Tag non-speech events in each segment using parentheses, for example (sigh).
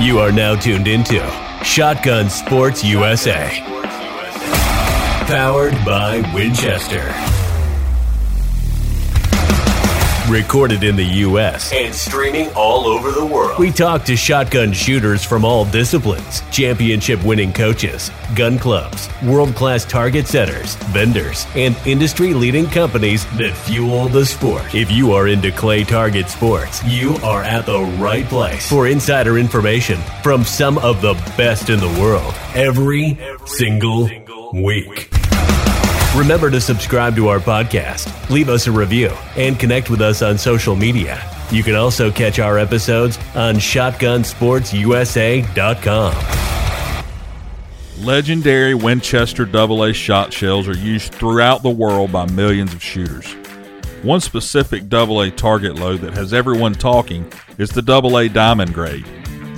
You are now tuned into Shotgun Sports USA. Powered by Winchester. Recorded in the U.S. and streaming all over the world. We talk to shotgun shooters from all disciplines, championship winning coaches, gun clubs, world class target setters, vendors, and industry leading companies that fuel the sport. If you are into clay target sports, you are at the right place for insider information from some of the best in the world every single week. Remember to subscribe to our podcast, leave us a review, and connect with us on social media. You can also catch our episodes on shotgunsportsusa.com. Legendary Winchester AA shot shells are used throughout the world by millions of shooters. One specific AA target load that has everyone talking is the AA Diamond Grade.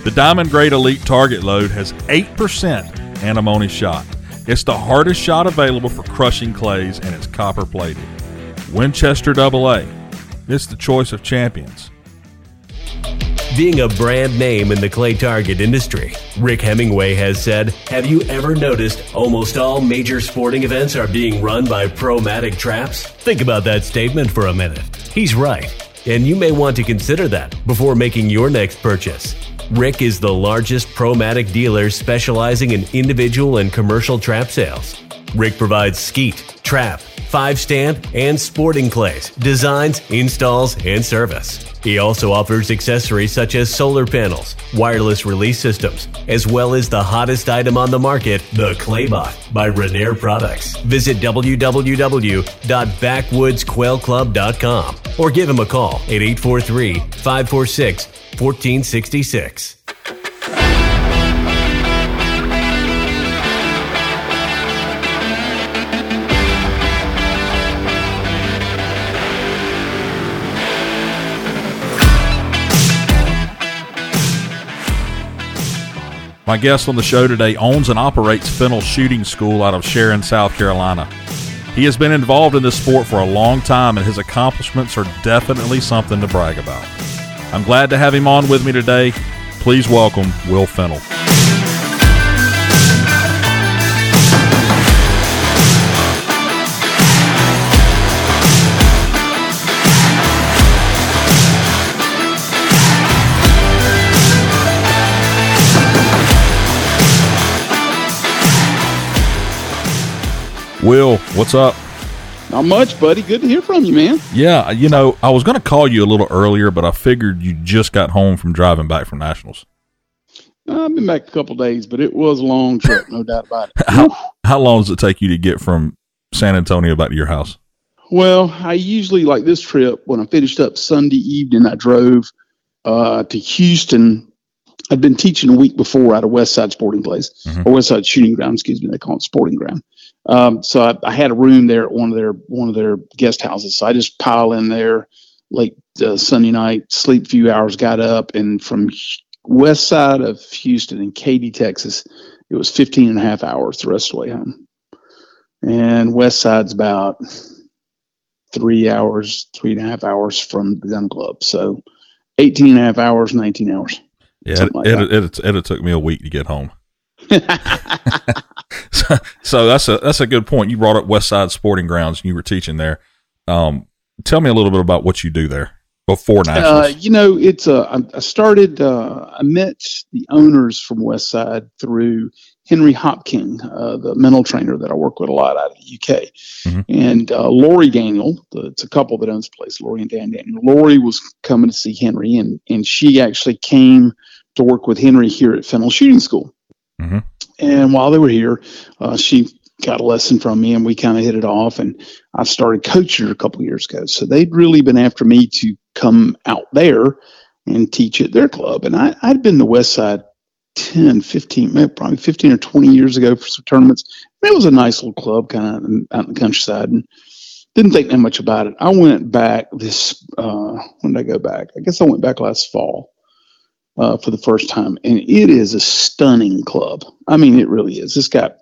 The Diamond Grade Elite target load has 8% antimony shot. It's the hardest shot available for crushing clays and it's copper plated. Winchester AA. It's the choice of champions. Being a brand name in the clay target industry, Rick Hemingway has said, Have you ever noticed almost all major sporting events are being run by Promatic traps? Think about that statement for a minute. He's right, and you may want to consider that before making your next purchase. Rick is the largest Promatic dealer specializing in individual and commercial trap sales. Rick provides skeet, trap, five stand, and sporting clays, designs, installs, and service. He also offers accessories such as solar panels, wireless release systems, as well as the hottest item on the market, the Claybot by Renair Products. Visit www.backwoodsquailclub.com or give him a call at 843 546 1466. My guest on the show today owns and operates Fennell Shooting School out of Sharon, South Carolina. He has been involved in this sport for a long time, and his accomplishments are definitely something to brag about. I'm glad to have him on with me today. Please welcome Will Fennell. Will, what's up? Not much, buddy. Good to hear from you, man. Yeah, you know, I was going to call you a little earlier, but I figured you just got home from driving back from Nationals. I've been back a couple days, but it was a long trip, no doubt about it. (laughs) how, how long does it take you to get from San Antonio back to your house? Well, I usually like this trip when I finished up Sunday evening. I drove uh, to Houston. I'd been teaching a week before at a West Side Sporting Place Mhm. or West Side Shooting Ground. Excuse me, they call it Sporting Ground. Um, so I, I had a room there at one of their one of their guest houses. So I just pile in there late uh, Sunday night, sleep a few hours, got up, and from west side of Houston in Katy, Texas, it was 15 and a half hours the rest of the way home. And west side's about three hours, three and a half hours from the gun club. So 18 and a half hours, 19 hours. Yeah, it, like it, it, it, it took me a week to get home. So, (laughs) so that's a that's a good point. You brought up West Side Sporting Grounds, and you were teaching there. Um, tell me a little bit about what you do there before Uh, Nationals. you know, it's uh, I- started. Uh, I met the owners from West Side through Henry Hopking, uh, the mental trainer that I work with a lot out of the UK, Mhm. and uh, Lori Daniel. The, it's a couple that owns the place. Lori and Dan Daniel. Lori was coming to see Henry, and and she actually came to work with Henry here at Fennell Shooting School. Mhm. And while they were here, uh, she got a lesson from me, and we kind of hit it off. And I started coaching her a couple years ago. So they'd really been after me to come out there and teach at their club. And I, I'd been to West Side 10, 15, probably 15 or 20 years ago for some tournaments. It was a nice little club kind of out in the countryside and didn't think that much about it. I went back this, uh, when did I go back? I guess I went back last fall uh, for the first time. And it is a stunning club. I mean, it really is. It's got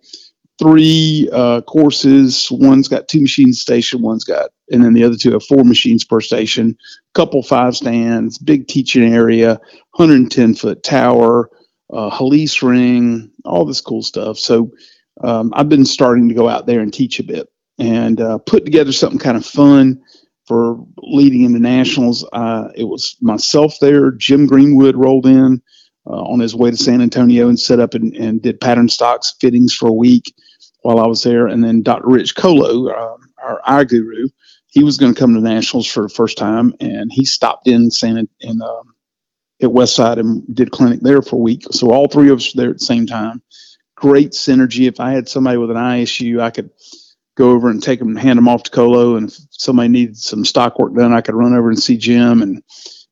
three uh, courses. One's got two machines station. One's got, and then the other two have four machines per station. Couple five stands, big teaching area, 110 foot tower, uh, ring, all this cool stuff. So um, I've been starting to go out there and teach a bit and uh, put together something kind of fun for leading into nationals. Uh, it was myself there. Jim Greenwood rolled in uh, on his way to San Antonio and set up and, and, did pattern stocks fittings for a week while I was there. And then Dr. Rich Colo, uh, our eye guru, he was going to come to nationals for the first time, and he stopped in San in um, at Westside and did clinic there for a week. So all three of us were there at the same time. Great synergy. If I had somebody with an eye issue, I could go over and take them hand them off to Colo. And if somebody needed some stock work done, I could run over and see Jim. And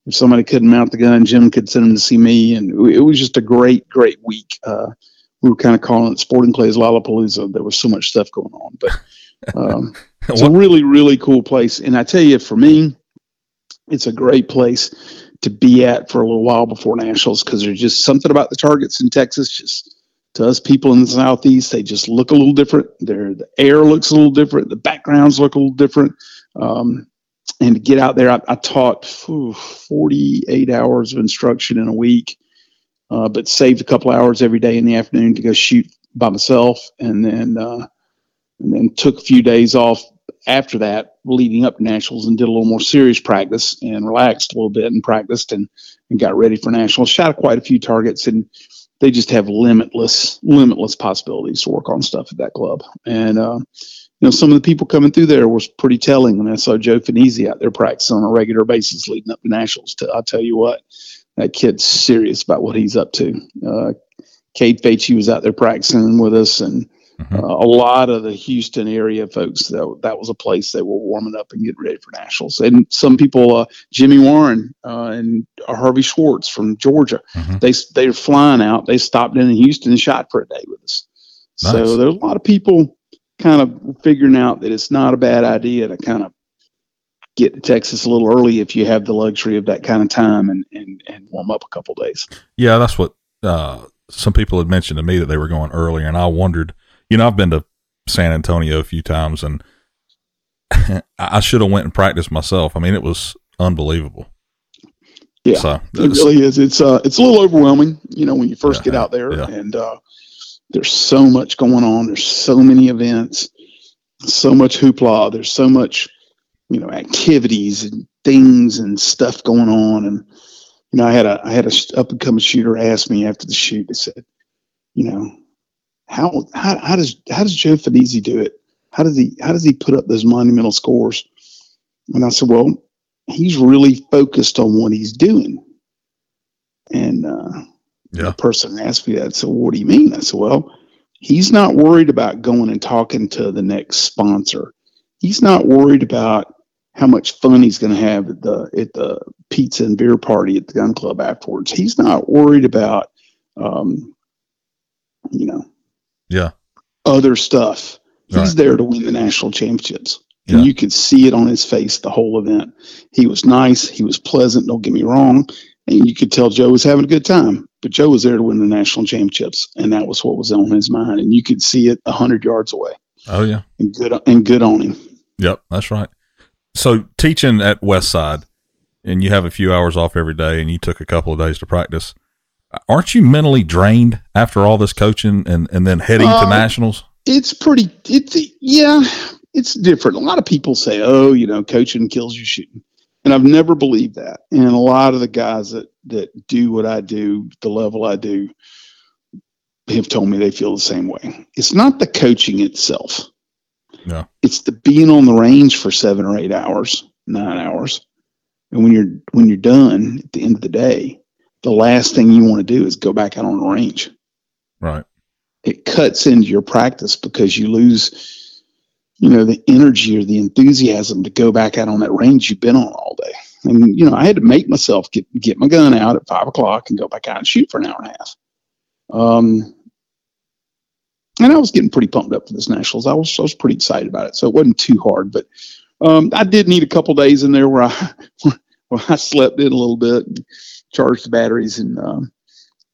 if somebody couldn't mount the gun, Jim could send them to see me. And it was just a great, great week. Uh, we were kind of calling it Sporting Clays Lollapalooza. There was so much stuff going on, but um, (laughs) it's a really, really cool place. And I tell you, for me, it's a great place to be at for a little while before nationals because there's just something about the targets in Texas. Just to us people in the southeast, they just look a little different. Their the air looks a little different. The backgrounds look a little different. Um, and to get out there, I, I taught whew, 48 hours of instruction in a week, uh, but saved a couple hours every day in the afternoon to go shoot by myself, and then uh, and then took a few days off after that, leading up to nationals, and did a little more serious practice and relaxed a little bit and practiced and, and got ready for nationals. Shot quite a few targets, and they just have limitless, limitless possibilities to work on stuff at that club. And uh, you know, some of the people coming through there was pretty telling. When I saw Joe Fanizzi out there practicing on a regular basis leading up to nationals, to, I'll tell you what, that kid's serious about what he's up to. Uh, Cade Facey was out there practicing with us, and Mm-hmm. Uh, a lot of the Houston area folks that that was a place they were warming up and getting ready for nationals. And some people, uh, Jimmy Warren uh, and Harvey Schwartz from Georgia, mm-hmm. they they're flying out. They stopped in Houston and shot for a day with us. Nice. So there's a lot of people kind of figuring out that it's not a bad idea to kind of get to Texas a little early if you have the luxury of that kind of time and and, and warm up a couple days. Yeah, that's what uh, some people had mentioned to me that they were going earlier, and I wondered you know, I've been to San Antonio a few times and (laughs) I should have went and practiced myself. I mean, it was unbelievable. Yeah, so, it really is. It's uh, it's a little overwhelming, you know, when you first yeah, get out there, yeah. and uh, there's so much going on. There's so many events, so much hoopla. There's so much, you know, activities and things and stuff going on. And you know, I had a I had a up and coming shooter ask me after the shoot. They said, you know, how, how, how does how does Joe Fanizzi do it? How does he how does he put up those monumental scores? And I said, well, he's really focused on what he's doing. And uh, yeah. the person asked me that. So what do you mean? I said, well, he's not worried about going and talking to the next sponsor. He's not worried about how much fun he's going to have at the at the pizza and beer party at the gun club afterwards. He's not worried about, um, you know, yeah. Other stuff. He's right. there to win the national championships. And yeah. you could see it on his face the whole event. He was nice. He was pleasant. Don't get me wrong. And you could tell Joe was having a good time. But Joe was there to win the national championships. And that was what was on his mind. And you could see it a 100 yards away. Oh, yeah. And good, and good on him. Yep, that's right. So teaching at west side and you have a few hours off every day, and you took a couple of days to practice aren't you mentally drained after all this coaching and, and then heading uh, to nationals? It's pretty, it's, yeah, it's different. A lot of people say, oh, you know, coaching kills you shooting. And I've never believed that. And a lot of the guys that, that do what I do, the level I do, have told me they feel the same way. It's not the coaching itself. No. It's the being on the range for seven or eight hours, nine hours. And when you're when you're done at the end of the day, the last thing you want to do is go back out on the range. Right. It cuts into your practice because you lose, you know, the energy or the enthusiasm to go back out on that range you've been on all day. And you know, I had to make myself get get my gun out at five o'clock and go back out and shoot for an hour and a half. Um, and I was getting pretty pumped up for this nationals. I was I was pretty excited about it, so it wasn't too hard. But um, I did need a couple days in there where I (laughs) where I slept in a little bit charge the batteries and um,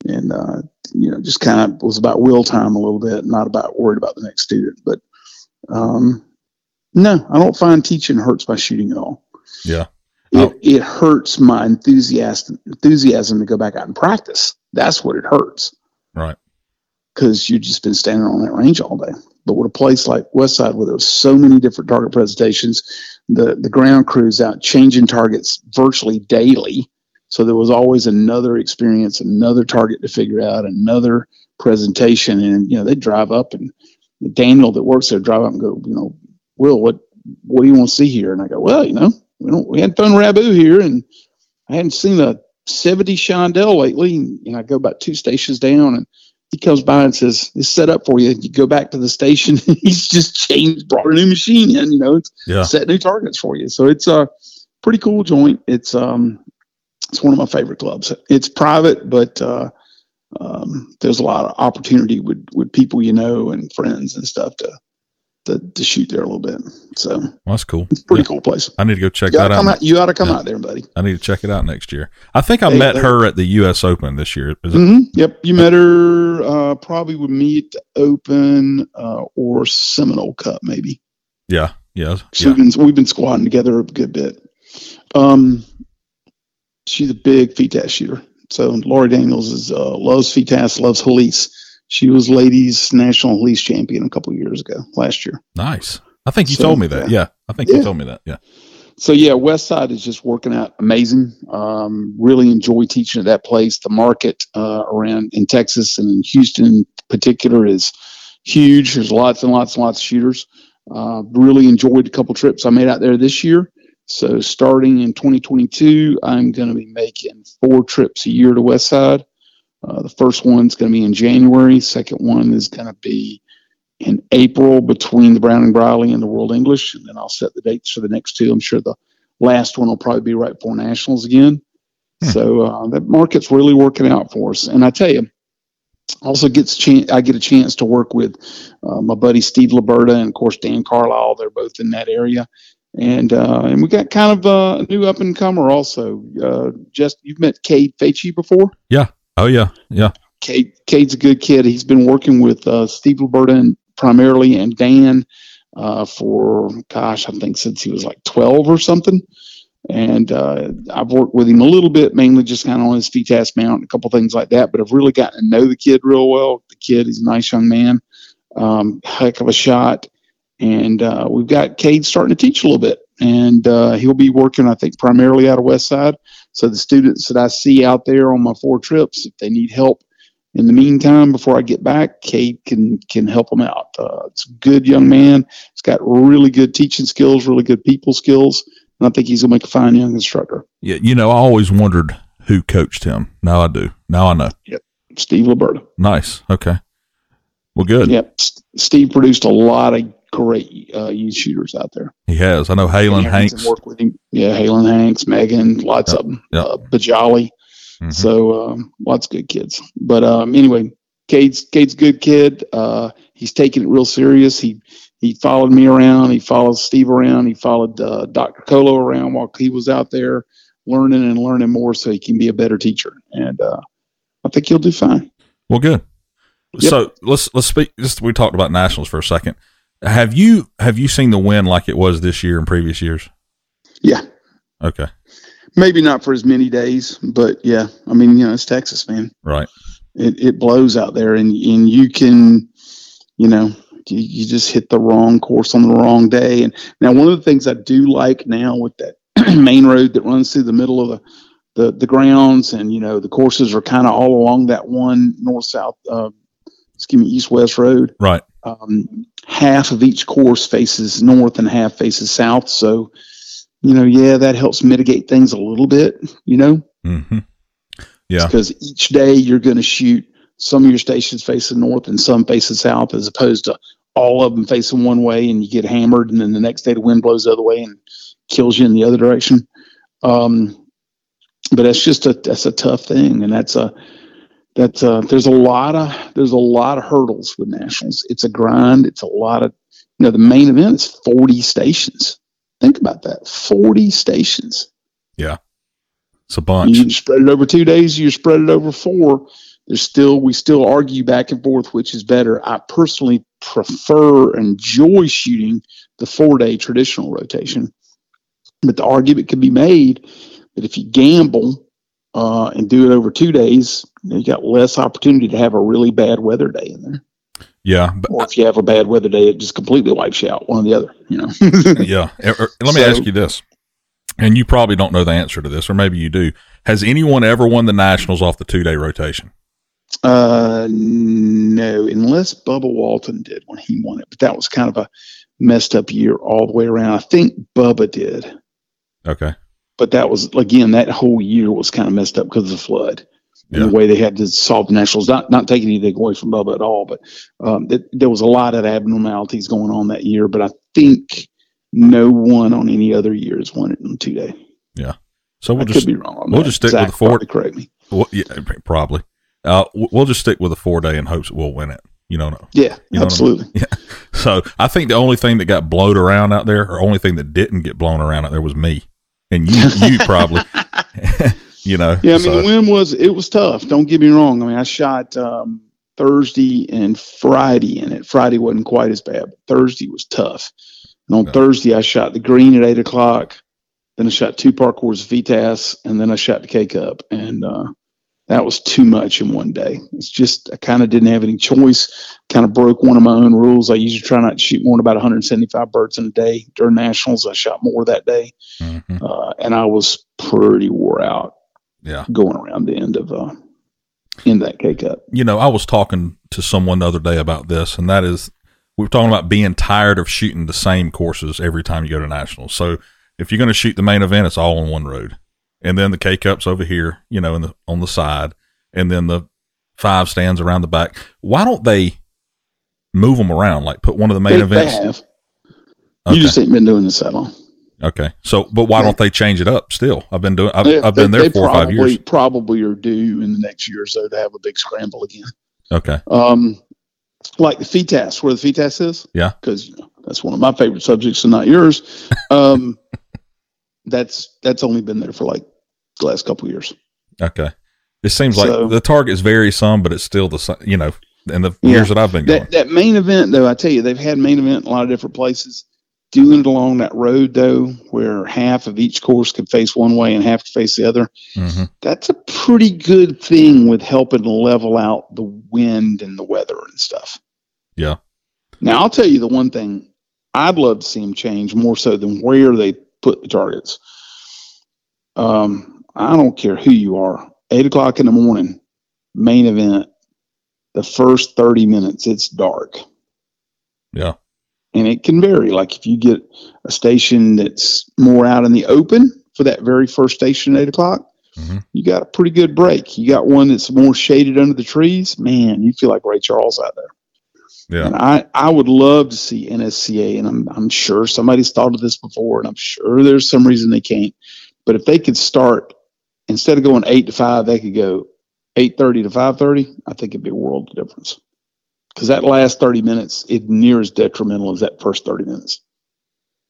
and uh, you know just kind of was about wheel time a little bit, not about worried about the next student. But um, no, I don't find teaching hurts my shooting at all. Yeah, it, oh. it hurts my enthusiasm enthusiasm to go back out and practice. That's what it hurts. Right. Because you've just been standing on that range all day. But with a place like Westside, where there's so many different target presentations, the the ground crews out changing targets virtually daily. So there was always another experience, another target to figure out, another presentation, and you know they drive up and Daniel that works there drive up and go, you know, Will, what what do you want to see here? And I go, well, you know, we don't we hadn't done Rabu here, and I hadn't seen a 70 chandelle lately. And I go about two stations down, and he comes by and says, "It's set up for you." You go back to the station. (laughs) he's just changed, brought a new machine in. You know, it's Yeah. set new targets for you. So it's a pretty cool joint. It's um, it's one of my favorite clubs. It's private, but uh, um, there's a lot of opportunity with with people you know and friends and stuff to to, to shoot there a little bit. So Well, that's cool. it's a pretty cool place. I need to go check that out. out. You ought to come Yeah. out there, buddy. I need to check it out next year. I think I Hey, met her at the U.S. Open this year. Is it? hmm Yep, you met her uh, probably with me at the Open uh, or Seminole Cup, maybe. Yeah, yeah, yeah. we've been we've been squatting together a good bit. Um, she's a big FITASC shooter. So Laura Daniels is uh, loves FITASC, loves Helice. She was ladies national Helice champion a couple of years ago, last year. Nice. I think you So, told me that. Yeah, I think you told me that. Yeah. So yeah, West Side is just working out amazing. Um, really enjoy teaching at that place. The market uh, around in Texas and in Houston in particular is huge. There's lots and lots and lots of shooters. Uh, really enjoyed a couple trips I made out there this year. So starting in 2022, I'm going to be making four trips a year to West Side. Uh, the first one's going to be in January. Second one is going to be in April between the Brown and Briley and the World English, and then I'll set the dates for the next two. I'm sure the last one will probably be right before nationals again. Hmm. So uh, that market's really working out for us. And I tell you, also gets chan- I get a chance to work with uh, my buddy Steve Liberta and of course Dan Carlisle. They're both in that area. And uh, and we got kind of a new up and comer also. Uh, just you've met Cade Facey before. Yeah. Oh yeah, yeah. Cade, Cade's a good kid. He's been working with uh, Steve Liberta and primarily and Dan uh, for, gosh, I think since he was like 12 or something. And uh, I've worked with him a little bit, mainly just kind of on his FITASC mount and a couple things like that. But I've really gotten to know the kid real well. The kid, he's a nice young man, um, heck of a shot. And uh, we've got Cade starting to teach a little bit. And uh, he'll be working, I think, primarily out of West Side. So the students that I see out there on my four trips, if they need help in the meantime, before I get back, Cade can can help them out. Uh, it's a good young man. He's got really good teaching skills, really good people skills, and I think he's gonna make a fine young instructor. Yeah, you know, I always wondered who coached him. Now I do. Now I know. Yep, Steve Liberta. Nice. Okay. Well, good. Yep. S- Steve produced a lot of great uh, youth shooters out there. He has. I know Halen Hanks. worked with him. Yeah, Halen Hanks, Megan, lots Yep, of them. yep. Uh, Bajali. Mhm. So um, lots of good kids. But um, anyway, Cade's Cade's a good kid. Uh, he's taking it real serious. He he followed me around. He followed Steve around. He followed uh, Dr. Colo around while he was out there learning and learning more, so he can be a better teacher. And uh, I think he'll do fine. Well, good. Yep. So let's let's speak. Just we talked about nationals for a second. Have you have you seen the wind like it was this year and previous years? Yeah, Okay. maybe not for as many days, but yeah. I mean, you know, it's Texas, man. Right. it, it blows out there and, and you can you know you, you just hit the wrong course on the wrong day and now one of the things i do like now with that (clears throat) main road that runs through the middle of the the, the grounds and you know the courses are kind of all along that one north south uh, excuse me east west road Right. Um, half of each course faces north and half faces south so you know yeah that helps mitigate things a little bit you know hmm Yeah. because each day you're going to shoot some of your stations facing north and some facing south, as opposed to all of them facing one way and you get hammered, and then the next day the wind blows the other way and kills you in the other direction. Um, but that's just a that's a tough thing, and that's a that's a, uh, there's a lot of there's a lot of hurdles with nationals. It's a grind. It's a lot of you know the main event is 40 stations. Think about that, 40 stations. Yeah, it's a bunch. You spread it over two days, you spread it over four. There's still we still argue back and forth which is better. I personally prefer and enjoy shooting the four day traditional rotation. But the argument can be made that if you gamble uh, and do it over two days, you got less opportunity to have a really bad weather day in there. Yeah, but, Or if you have a bad weather day, it just completely wipes you out, one or the other. You know. (laughs) yeah. Er, Let me So- ask you this, and you probably don't know the answer to this, or maybe you do. Has anyone ever won the nationals off the two day rotation? Uh, no, unless Bubba Walton did when he won it, but that was kind of a messed up year all the way around. I think Bubba did, Okay. But that was again that whole year was kind of messed up because of the flood and the way they had to solve the nationals. Not not taking anything away from Bubba at all, but um, it, there was a lot of abnormalities going on that year. But I think no one on any other year has won it in two day. Yeah, so we'll I just could be wrong. On we'll that. just stick Zach with the four- Correct me. well, yeah, probably. Uh, we'll just stick with a four day in hopes that we'll win it. You know, no. Yeah, You know what I mean? absolutely. So I think the only thing that got blowed around out there, or only thing that didn't get blown around out there, was me, and you. You (laughs) probably. (laughs) you know. Yeah, I mean, so- the win was it was tough. Don't get me wrong. I mean, I shot um, Thursday and Friday in it. Friday wasn't quite as bad, but Thursday was tough. And on Yeah. Thursday, I shot the green at eight o'clock. Then I shot two parcours of FITASC, and then I shot the K Cup, and uh, that was too much in one day. It's just I kind of didn't have any choice. Kind of broke one of my own rules. I usually try not to shoot more than about 175 birds in a day. During nationals, I shot more that day, Mhm. uh, and I was pretty wore out Yeah. going around the end of uh in that K cup. you know, I was talking to someone the other day about this, and that is we were talking about being tired of shooting the same courses every time you go to nationals. So if you're going to shoot the main event, it's all on one road, and then the K cups over here, you know, in the on the side, and then the five stands around the back. Why don't they move them around? Like put one of the main They, they events. have. Okay. You just ain't been doing this that long. okay. So, but why don't they change it up? Still, I've been doing. I've, They- I've been there they four or five probably, years. Probably are due in the next year or so to have a big scramble again. Okay. Um, like the FITASC, where the FITASC is. Yeah. Because you know, that's one of my favorite subjects and not yours. Um, (laughs) that's that's only been there for like the last couple years. Okay. It seems like So- the targets vary some, but it's still the same. You know, in the Yeah. years that I've been going. That that main event though, I tell you, they've had main event in a lot of different places. Doing it along that road though, where half of each course could face one way and half could face the other, hmm that's a pretty good thing with helping level out the wind and the weather and stuff. Yeah. Now I'll tell you the one thing I'd love to see them change more so than where they put the targets. Um, I don't care who you are. Eight o'clock in the morning, main event. The first thirty minutes, it's dark Yeah. and it can vary. Like if you get a station that's more out in the open for that very first station at eight o'clock, Mhm. you got a pretty good break. You got one that's more shaded under the trees, man, you feel like Ray Charles out there. Yeah. And I, I would love to see NSCA, and I'm, I'm sure somebody's thought of this before, and I'm sure there's some reason they can't. But if they could start instead of going eight to five, they could go eight thirty to five thirty. I think it'd be a world of difference. Because that last thirty minutes is near as detrimental as that first thirty minutes.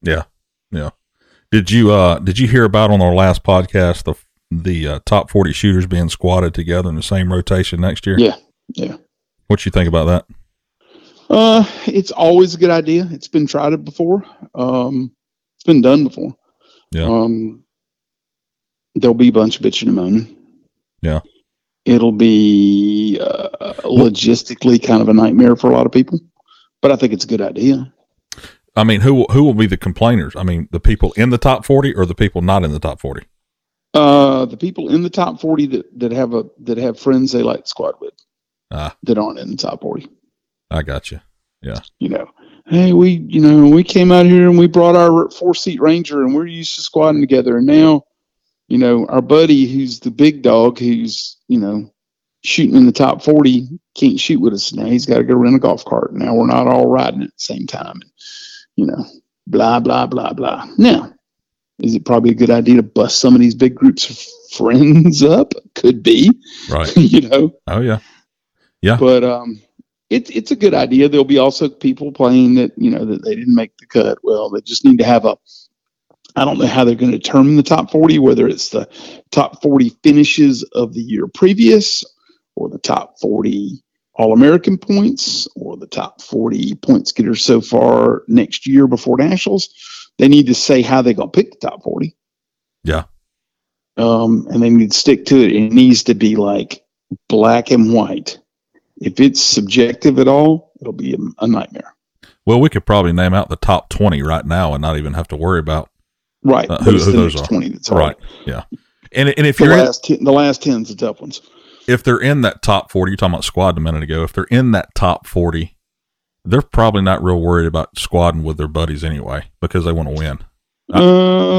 Yeah, yeah. Did you uh did you hear about on our last podcast the the uh, top forty shooters being squatted together in the same rotation next year? Yeah, yeah. What you think about that? Uh, it's always a good idea. It's been tried it before. Um, it's been done before. Yeah. Um, there'll be a bunch of bitching and moaning. Yeah. It'll be uh, logistically kind of a nightmare for a lot of people, but I think it's a good idea. I mean, who will- who will be the complainers? I mean, the people in the top forty or the people not in the top forty? Uh, the people in the top forty that, that have a that have friends they like to squad with Ah, that aren't in the top forty. I got you. Yeah. You know, hey, we, you know, we came out here and we brought our four seat Ranger and we're used to squatting together. And now, you know, our buddy who's the big dog who's, you know, shooting in the top 40 can't shoot with us now. He's got to go rent a golf cart. Now we're not all riding at the same time. And, you know, blah, blah, blah, blah. Now, is it probably a good idea to bust some of these big groups of friends up? Could be, Right. (laughs) you know, Oh yeah. Yeah. But um, it's it's a good idea. There'll be also people playing that you know that they didn't make the cut. Well, they just need to have a. I don't know how they're going to determine the top forty. Whether it's the top forty finishes of the year previous, or the top forty All American points, or the top forty points getters so far next year before nationals. They need to say how they're going to pick the top forty. Yeah. um, and they need to stick to it. It needs to be like black and white. If it's subjective at all, it'll be a, a nightmare. Well, we could probably name out the top 20 right now and not even have to worry about Right. uh, who, who the those are. 20 that's hard. Right. Yeah. And, and if The you're in, last, ten, the last 10's the tough ones. if they're in that top 40, you're talking about squad a minute ago. If they're in that top 40, they're probably not real worried about squadding with their buddies anyway because they want to win. Uh,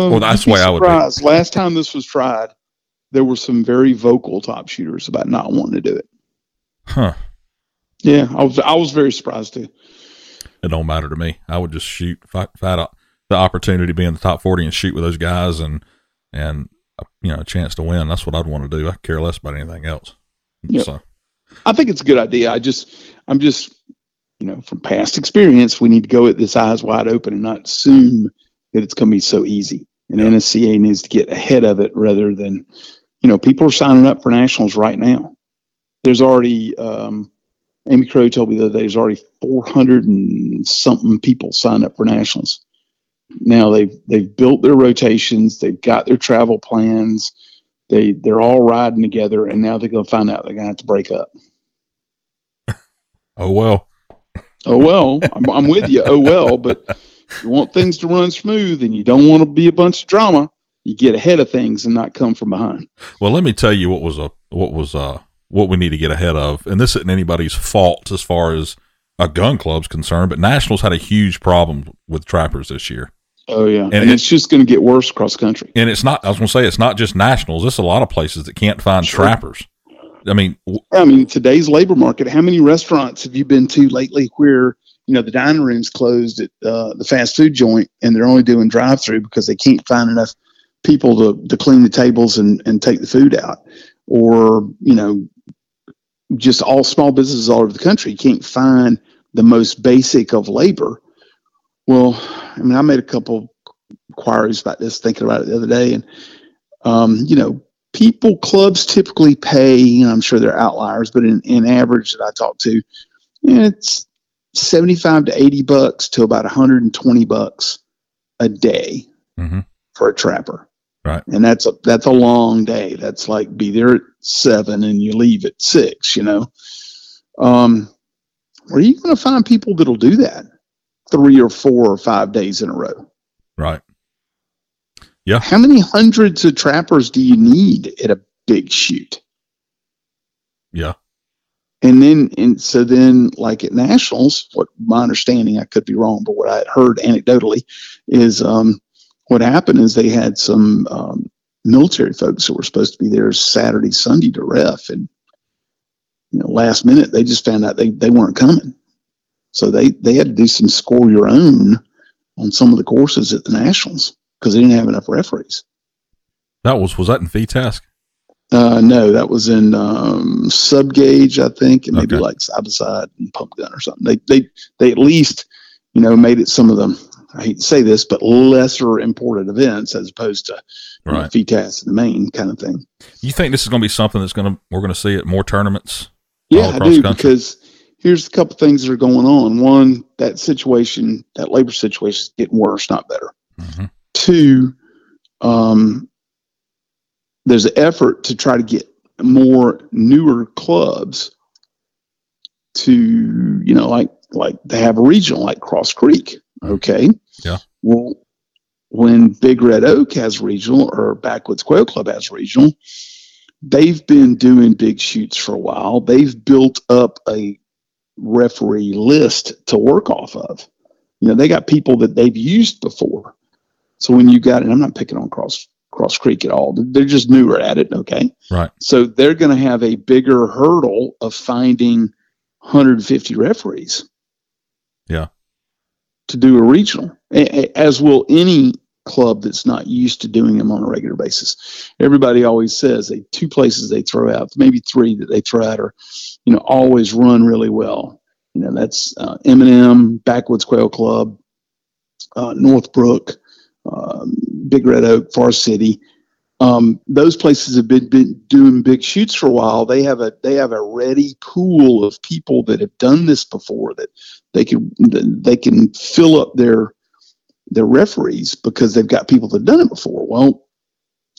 Um, well, that's the way I would be. Last time this was tried, there were some very vocal top shooters about not wanting to do it. Huh. Yeah, I was I was very surprised too. It don't matter to me. I would just shoot if I, if I had a, the opportunity to be in the top 40 and shoot with those guys and, and, uh, you know, a chance to win. That's what I'd want to do. I care less about anything else. Yep. So, I think it's a good idea. I just I'm just you know from past experience, we need to go at this eyes wide open and not assume that it's going to be so easy. And Yeah. NSCA needs to get ahead of it rather than you know people are signing up for nationals right now. There's already um, Amy Crow told me the other day there's already 400 and something people signed up for nationals. Now they've they've built their rotations, they've got their travel plans, they they're all riding together, and now they're going to find out they're going to have to break up. oh, well, Oh well, I'm, I'm with you. Oh well, but if you want things to run smooth and you don't want to be a bunch of drama, you get ahead of things and not come from behind. Well, let me tell you what was a what was uh what we need to get ahead of, and this isn't anybody's fault as far as a gun club's concerned, but Nationals had a huge problem with trappers this year, Oh yeah, and, And it- it's just going to get worse across the country. and it's not. I was going to say it's not just Nationals. It's a lot of places that can't find Sure. trappers. I mean, w- I mean, today's labor market. How many restaurants have you been to lately where you know the dining room's closed at uh, the fast food joint and they're only doing drive-through because they can't find enough people to to clean the tables and and take the food out, or you know, just all small businesses all over the country can't find the most basic of labor. Well, I mean, I made a couple inquiries about this, thinking about it the other day, and um, you know, people clubs typically pay you know, i'm sure they're outliers but in, in average that i talk to it's 75 to 80 bucks to about 120 bucks a day Mhm. for a trapper Right. and that's a that's a long day that's like be there at seven and you leave at six you know um where are you going to find people that'll do that three or four or five days in a row. Right? Yeah. How many hundreds of trappers do you need at a big shoot? Yeah, And then, and so then, like at nationals, what my understanding, I could be wrong, but what I had heard anecdotally is um, what happened is they had some um, military folks that were supposed to be there Saturday, Sunday to ref, and you know, last minute they just found out they they weren't coming, so they they had to do some score your own on some of the courses at the nationals because they didn't have enough referees. that was was that in FITASC? Uh, no, that was in um, sub gauge, I think, and maybe Okay. like side by side and pump gun or something. They they they at least you know made it some of them. I hate to say this, but lesser important events as opposed to you know, Right. FITASC in the main kind of thing. You think this is going to be something that's going to we're going to see at more tournaments? Yeah, I do country? because here's a couple things that are going on. One, that situation, that labor situation is getting worse, not better. Mhm. Two, um, there's an effort to try to get more newer clubs to, you know, like like they have a regional like Cross Creek. Okay. Yeah. Well, when Big Red Oak has regional or Backwoods Quail Club has regional, they've been doing big shoots for a while. They've built up a referee list to work off of. You know, they got people that they've used before. So when you got, and I'm not picking on Cross Cross Creek at all. They're just newer at it. Okay. Right. So they're going to have a bigger hurdle of finding 150 referees. Yeah. To do a regional, as will any club that's not used to doing them on a regular basis. Everybody always says they two places they throw out, maybe three that they throw out are, you know, always run really well. You know, that's uh, Backwoods Quail Club, uh, Northbrook, um, Big Red Oak, Forest City. Um, those places have been, been doing big shoots for a while. They have a they have a ready pool of people that have done this before that they can they can fill up their their referees because they've got people that have done it before. Well,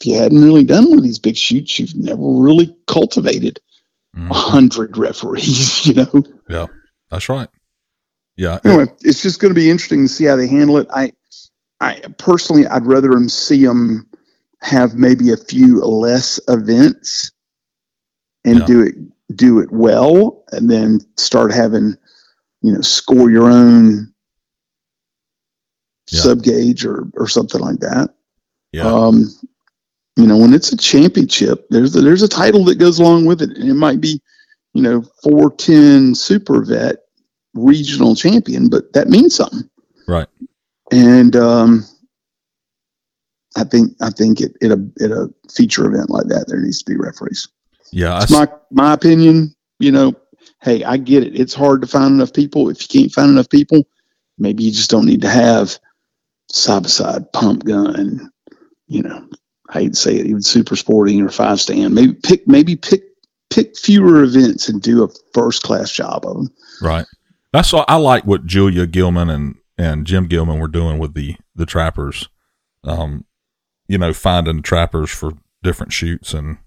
if you hadn't really done one of these big shoots, you've never really cultivated a Mhm. hundred (laughs) referees. (laughs) You know. Yeah, that's right. Yeah, anyway, it's just going to be interesting to see how they handle it. I, I personally, I'd rather them see them have maybe a few less events and Yeah. do it do it well, and then start having, you know, score your own Yeah. sub gauge or or something like that. yeah, Um, you know, when it's a championship, there's a, there's a title that goes along with it, and it might be, you know, four ten super vet regional champion, but that means something. Right. And um, I think I think it at a at a feature event like that, there needs to be referees. yeah. It's s- my my opinion. You know, hey, I get it. It's hard to find enough people. If you can't find enough people, maybe you just don't need to have side by side pump gun. You know, I hate to say it, even super sporting or five stand. Maybe pick maybe pick pick fewer events and do a first class job of them. Right. That's why I like what Julia Gilman and, and Jim Gilman were doing with the, the trappers. Um, you know, finding trappers for different shoots and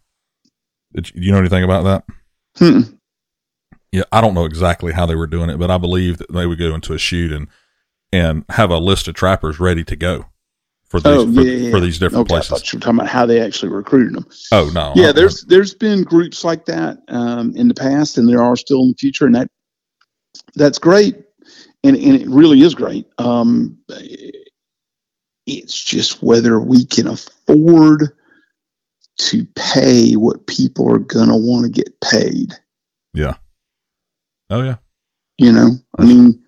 did you, you know anything about that? Hmm. Yeah, I don't know exactly how they were doing it, but I believe that they would go into a shoot and and have a list of trappers ready to go for these Oh for, yeah, yeah, for these different okay, I places. thought you were talking about how they actually recruited them. Oh no, yeah, I- there's there's been groups like that um, in the past, and there are still in the future, and that that's great, and and it really is great. Um, it's just whether we can afford to pay what people are gonna want to get paid. Yeah. Oh yeah, You know, I mean,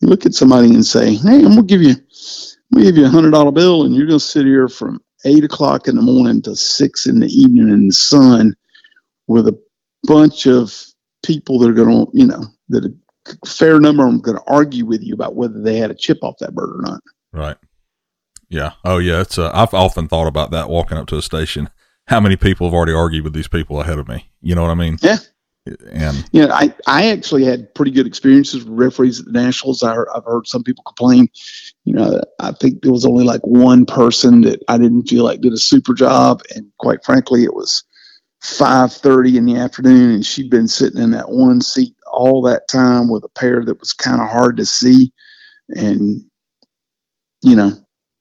you look at somebody and say, "Hey, I'm gonna give you, I'm gonna give you a hundred dollar bill, and you're gonna sit here from eight o'clock in the morning to six in the evening in the sun with a bunch of people that are gonna, you know, that a fair number of them are gonna argue with you about whether they had a chip off that bird or not." right. Yeah. Oh yeah. It's uh, I've often thought about that walking up to a station. How many people have already argued with these people ahead of me? You know what I mean? Yeah. And You know, I, I actually had pretty good experiences with referees at the Nationals. I, I've heard some people complain. You know, I think there was only like one person that I didn't feel like did a super job, and quite frankly, it was five thirty in the afternoon, and she'd been sitting in that one seat all that time with a pair that was kind of hard to see, and you know,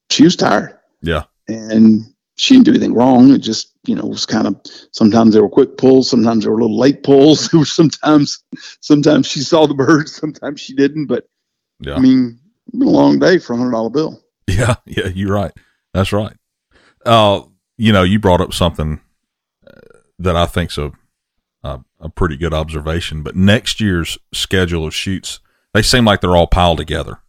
she was tired yeah, and she didn't do anything wrong. It just, you know, was kind of sometimes they were quick pulls, sometimes they were little late pulls. (laughs) There were sometimes, sometimes she saw the birds, sometimes she didn't. But yeah, I mean, it's been a long day for a hundred dollar bill. yeah, (laughs) yeah. You're right. That's right. Uh, you know, you brought up something uh, that I think's a, a a pretty good observation. But next year's schedule of shoots, they seem like they're all piled together.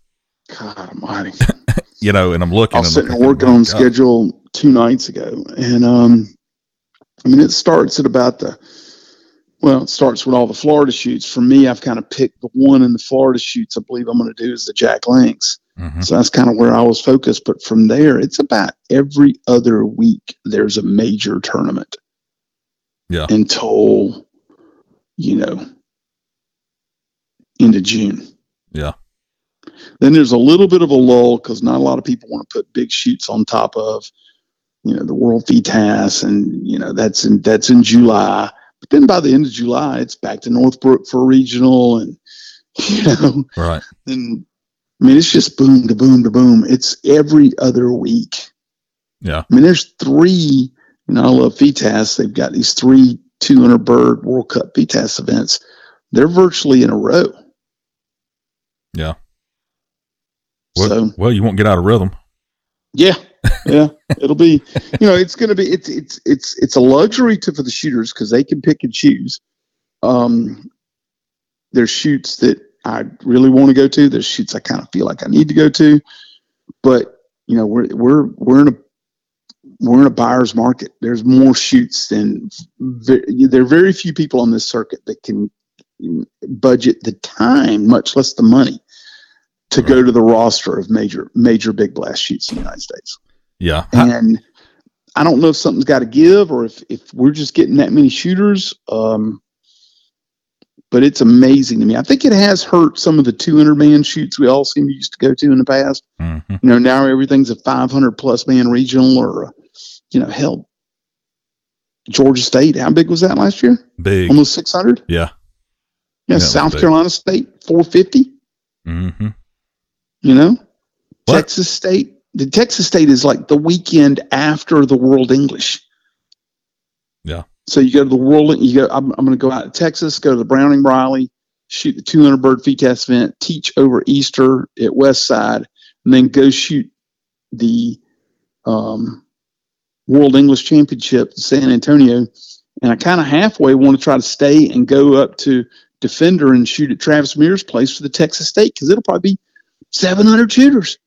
God Almighty! (laughs) (laughs) You know, and I'm looking. I was and sitting thinking, working on "My the God." schedule two nights ago, and um, I mean, it starts at about the. Well, it starts with all the Florida shoots. For me, I've kind of picked the one in the Florida shoots. I believe I'm going to do is the Jack Links. Mhm. So that's kind of where I was focused. But from there, it's about every other week there's a major tournament. Yeah. Until, you know, into June. Yeah. Then there's a little bit of a lull because not a lot of people want to put big shoots on top of, you know, the World FITASC, and you know that's in that's in July. But then by the end of July, it's back to Northbrook for regional, and (laughs) you know, Right. and I mean, it's just boom to boom to boom. It's every other week. Yeah. I mean, there's three, you know, I love FITASC. They've got these three 200 bird World Cup FITASC events. They're virtually in a row. Yeah. Well, So, well, you won't get out of rhythm. yeah, yeah, it'll be, you know, it's going to be, it's, it's, it's, it's a luxury to, for the shooters because they can pick and choose. Um, there's shoots that I really want to go to. There's shoots I kind of feel like I need to go to, but you know, we're, we're, we're in a, we're in a buyer's market. There's more shoots than there are very few people on this circuit that can budget the time, much less the money, to go to the roster of major major big blast shoots in the United States. Yeah. And I don't know if something's got to give or if if we're just getting that many shooters. Um, but it's amazing to me. I think it has hurt some of the 200 man shoots we all seem to used to go to in the past mhm. you know now everything's a 500 plus man regional or a, you know hell Georgia State, how big was that last year? Big. Almost 600? Yeah. Yeah, Yeah, South. Carolina State, 450. Mm-hmm. You know, What? Texas State. The Texas State is like the weekend after the World English. Yeah. So you go to the World. You go. I'm, I'm going to go out to Texas. Go to the Browning Briley, shoot the 200 bird FITASC event, teach over Easter at West Side, and then go shoot the um, World English Championship in San Antonio. And I kind of halfway want to try to stay and go up to Defender and shoot at Travis Mears' place for the Texas State because it'll probably be 700 shooters.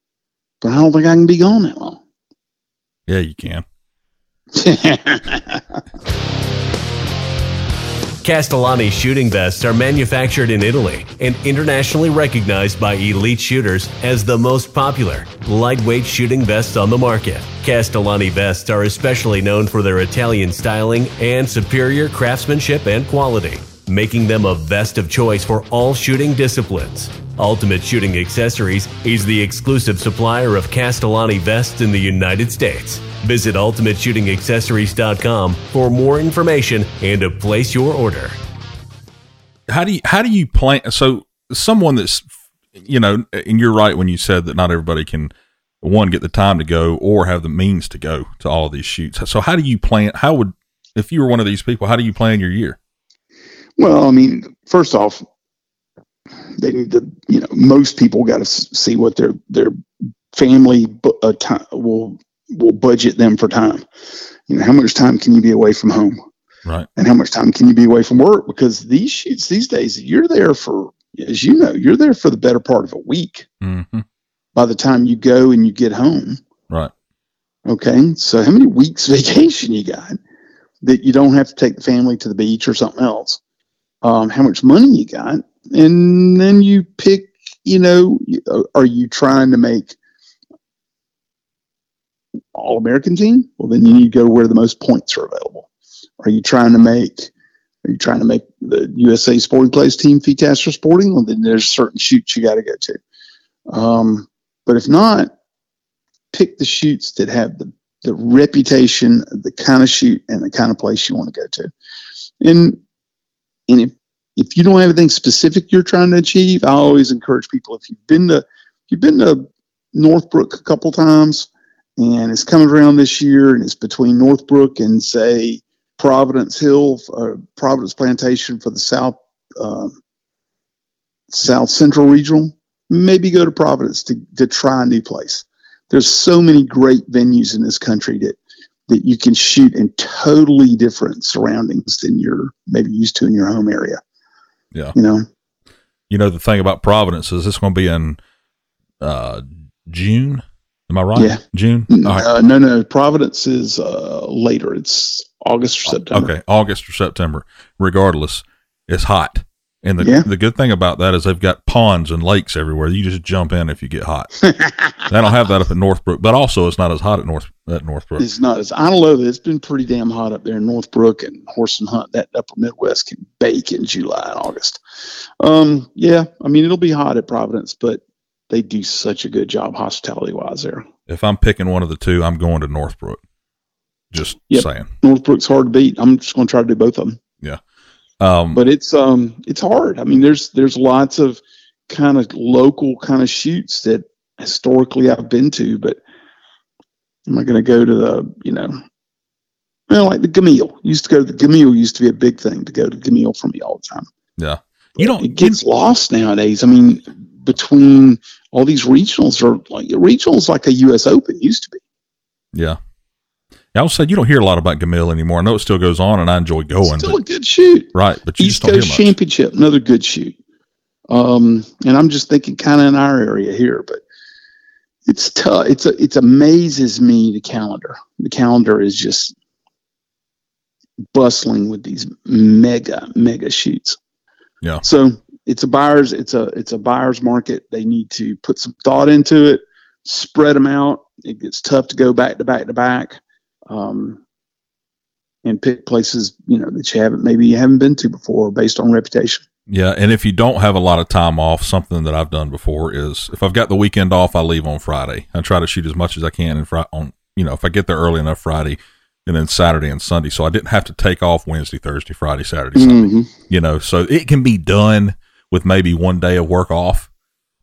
But I don't think I can be gone that long. Yeah, you can. (laughs) Castellani shooting vests are manufactured in Italy and internationally recognized by elite shooters as the most popular lightweight shooting vests on the market. Castellani vests are especially known for their Italian styling and superior craftsmanship and quality, making them a vest of choice for all shooting disciplines. Ultimate Shooting Accessories is the exclusive supplier of Castellani vests in the United States. Visit ultimateshootingaccessories.com for more information and to place your order. How do you how do you plan? So someone that's you know, and you're right when you said that not everybody can one get the time to go or have the means to go to all of these shoots. So how do you plan? How would if you were one of these people? How do you plan your year? Well, I mean, first off, they need to, you know, most people got to see what their their family bu- uh, time will will budget them for time. You know, how much time can you be away from home, Right. and how much time can you be away from work? Because these shoots these days, you're there for, as you know, you're there for the better part of a week. Mm-hmm. By the time you go and you get home, Right. Okay, so how many weeks (laughs) vacation you got that you don't have to take the family to the beach or something else? Um, how much money you got, and then you pick. You know, are you trying to make all American team? Well, then you need to go where the most points are available. Are you trying to make? Are you trying to make the USA Sporting Place team Feetaster Sporting? Well, then there's certain shoots you got to go to. Um, but if not, pick the shoots that have the, the reputation, the kind of shoot, and the kind of place you want to go to. And and if if you don't have anything specific you're trying to achieve, I always encourage people if you've been to if you've been to Northbrook a couple times and it's coming around this year and it's between Northbrook and say Providence Hill or Providence Plantation for the South um, South Central Regional, maybe go to Providence to, to try a new place there's so many great venues in this country that that you can shoot in totally different surroundings than you're maybe used to in your home area. Yeah. You know, You know the thing about Providence is it's going to be in uh, June. Am I right? Yeah. June. All right. uh, no, no, Providence is uh, later. It's August or September. Okay, August or September. Regardless, it's hot. And the Yeah. the good thing about that is they've got ponds and lakes everywhere. You just jump in if you get hot. (laughs) they don't have that up at Northbrook, but also it's not as hot at North at Northbrook. It's not as I don't know. that It's been pretty damn hot up there in Northbrook and Horse and Hunt. That upper Midwest can bake in July and August. Um, yeah, I mean it'll be hot at Providence, but they do such a good job hospitality wise there. If I'm picking one of the two, I'm going to Northbrook. Just Yep. saying. Northbrook's hard to beat. I'm just going to try to do both of them. Um, but it's um it's hard. I mean, there's there's lots of kind of local kind of shoots that historically I've been to, but I'm I going to go to the you know, well like the Gamil. Used to go to the Gamil. Used to be a big thing to go to Gamil for me all the time. yeah. You don't It gets lost nowadays. I mean, between all these regionals are like regionals like a U.S. Open used to be. Yeah. I will say you don't hear a lot about Gamil anymore. I know it still goes on, and I enjoy going. Still But, a good shoot. right, but you East Coast. Championship, another good shoot. Um, and I'm just thinking kind of in our area here, but it's tough. It's a, it amazes me the calendar. The calendar is just bustling with these mega mega shoots. Yeah. So it's a buyer's it's a it's a buyer's market. They need to put some thought into it, spread them out. It gets tough to go back to back to back. Um, and pick places you know that you haven't maybe you haven't been to before based on reputation. Yeah, and if you don't have a lot of time off, something that I've done before is if I've got the weekend off, I leave on Friday. I try to shoot as much as I can and Fri on you know if I get there early enough Friday, and then Saturday and Sunday. So I didn't have to take off Wednesday, Thursday, Friday, Saturday, Sunday. Mhm. You know, so it can be done with maybe one day of work off,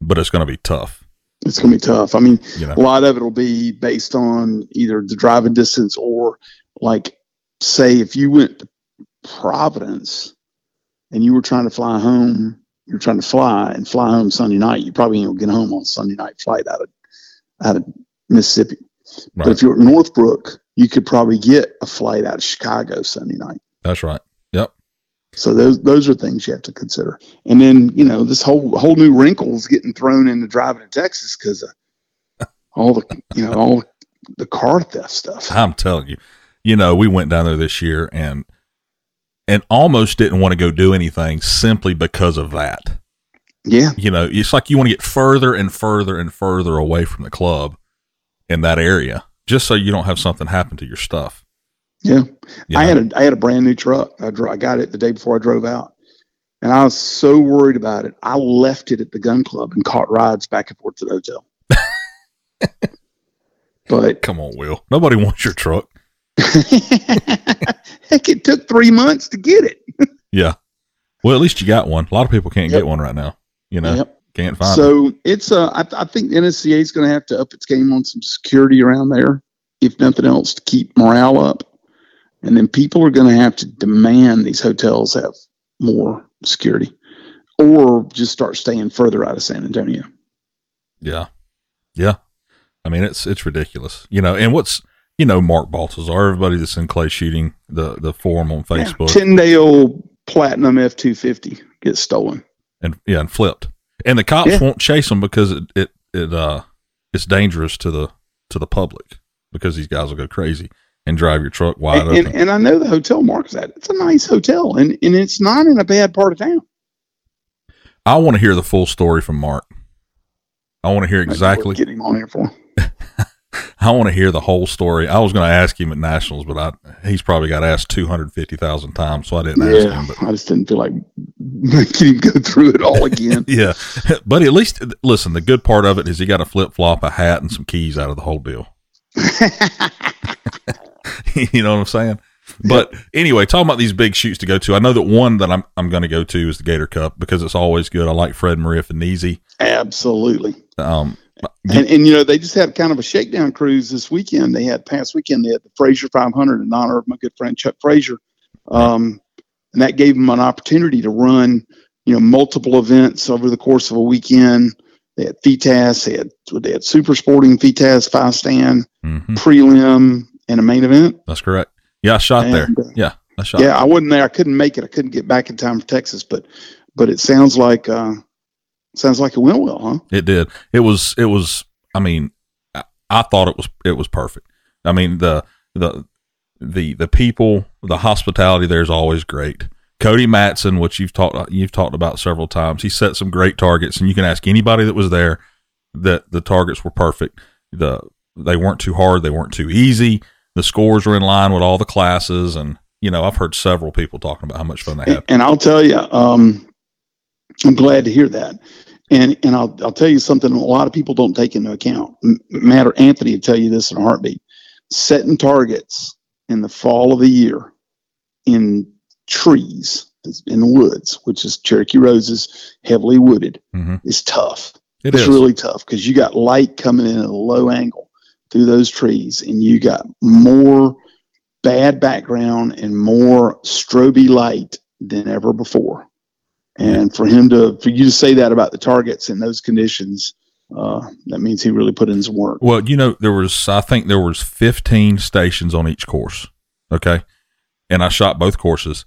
but it's going to be tough. It's going to be tough. I mean, You know, a lot of it will be based on either the driving distance or, like, say, if you went to Providence and you were trying to fly home, you're trying to fly and fly home Sunday night, you probably ain't get home on Sunday night flight out of out of Mississippi. But if you're at Northbrook, you could probably get a flight out of Chicago Sunday night. that's right. So those those are things you have to consider. And then you know this whole whole new wrinkles getting thrown into driving in Texas because all the you know all the car theft stuff. (laughs) I'm telling you, you know, we went down there this year and and almost didn't want to go do anything simply because of that. Yeah, You know, it's like you want to get further and further and further away from the club in that area, just so you don't have something happen to your stuff. Yeah. you I had a I had a brand new truck. I dro- I got it the day before I drove out, and I was so worried about it. I left it at the gun club and caught rides back and forth to the hotel. (laughs) but Come on, Will. Nobody wants your truck. (laughs) heck, it took three months to get it. (laughs) Yeah. Well, at least you got one. A lot of people can't Yep. get one right now. You know, Yep. can't find it. So it's uh, I, I think the NSCA is going to have to up its game on some security around there, if nothing else, to keep morale up. And then people are going to have to demand these hotels have more security, or just start staying further out of San Antonio. Yeah. Yeah. I mean, it's it's ridiculous. You know, and what's you know, Mark Baltazar, everybody that's in clay shooting, the the forum on Facebook Ten day old Platinum F two fifty gets stolen. and yeah, and flipped. And the cops Yeah. won't chase them because it, it it uh it's dangerous to the to the public because these guys will go crazy and drive your truck wide And, and, open. and I know the hotel Mark's that. It's a nice hotel, and, and it's not in a bad part of town. I want to hear the full story from Mark. I want to hear exactly. Get him on here for. (laughs) I want to hear the whole story. I was going to ask him at nationals, but I he's probably got asked two hundred fifty thousand times, so I didn't ask him. But I just didn't feel like making him go through it all again. (laughs) yeah, but at least listen. The good part of it is he got a flip flop, a hat, and some keys out of the whole deal. (laughs) (laughs) you know what I'm saying? But anyway, talking about these big shoots to go to, I know that one that I'm I'm going to go to is the Gator Cup because it's always good. I like Fred Maria. Absolutely. Um, And, and you know they just had kind of a shakedown cruise this weekend. They had past weekend. They had the Fraser 500 in honor of my good friend Chuck Fraser, um, and that gave them an opportunity to run, you know, multiple events over the course of a weekend. They had FITASC, they had they had super sporting FITASC five stand mhm, prelim and a main event. that's correct. Yeah, I shot there. And, uh, Yeah, I shot. Yeah, I wasn't there. I couldn't make it. I couldn't get back in time for Texas, but but it sounds like uh, sounds like it went well, huh? It did. It was. It was. I mean, I, I thought it was. It was perfect. I mean the the the the people, the hospitality there is always great. Cody Matson, which you've talked you've talked about several times, he set some great targets, and you can ask anybody that was there that the targets were perfect. The they weren't too hard, they weren't too easy. The scores were in line with all the classes, and you know I've heard several people talking about how much fun they had. and I'll tell you, um, I'm glad to hear that. And and I'll I'll tell you something. A lot of people don't take into account. M- Matt or Anthony will tell you this in a heartbeat. Setting targets in the fall of the year in trees in the woods, which is Cherokee roses, heavily wooded, hmm is tough. It it's is. really tough because you got light coming in at a low angle through those trees, and you got more bad background and more stroby light than ever before. And for him to, for you to say that about the targets in those conditions, uh, that means he really put in some work. Well, you know, there was I think there was 15 stations on each course. Okay. And I shot both courses.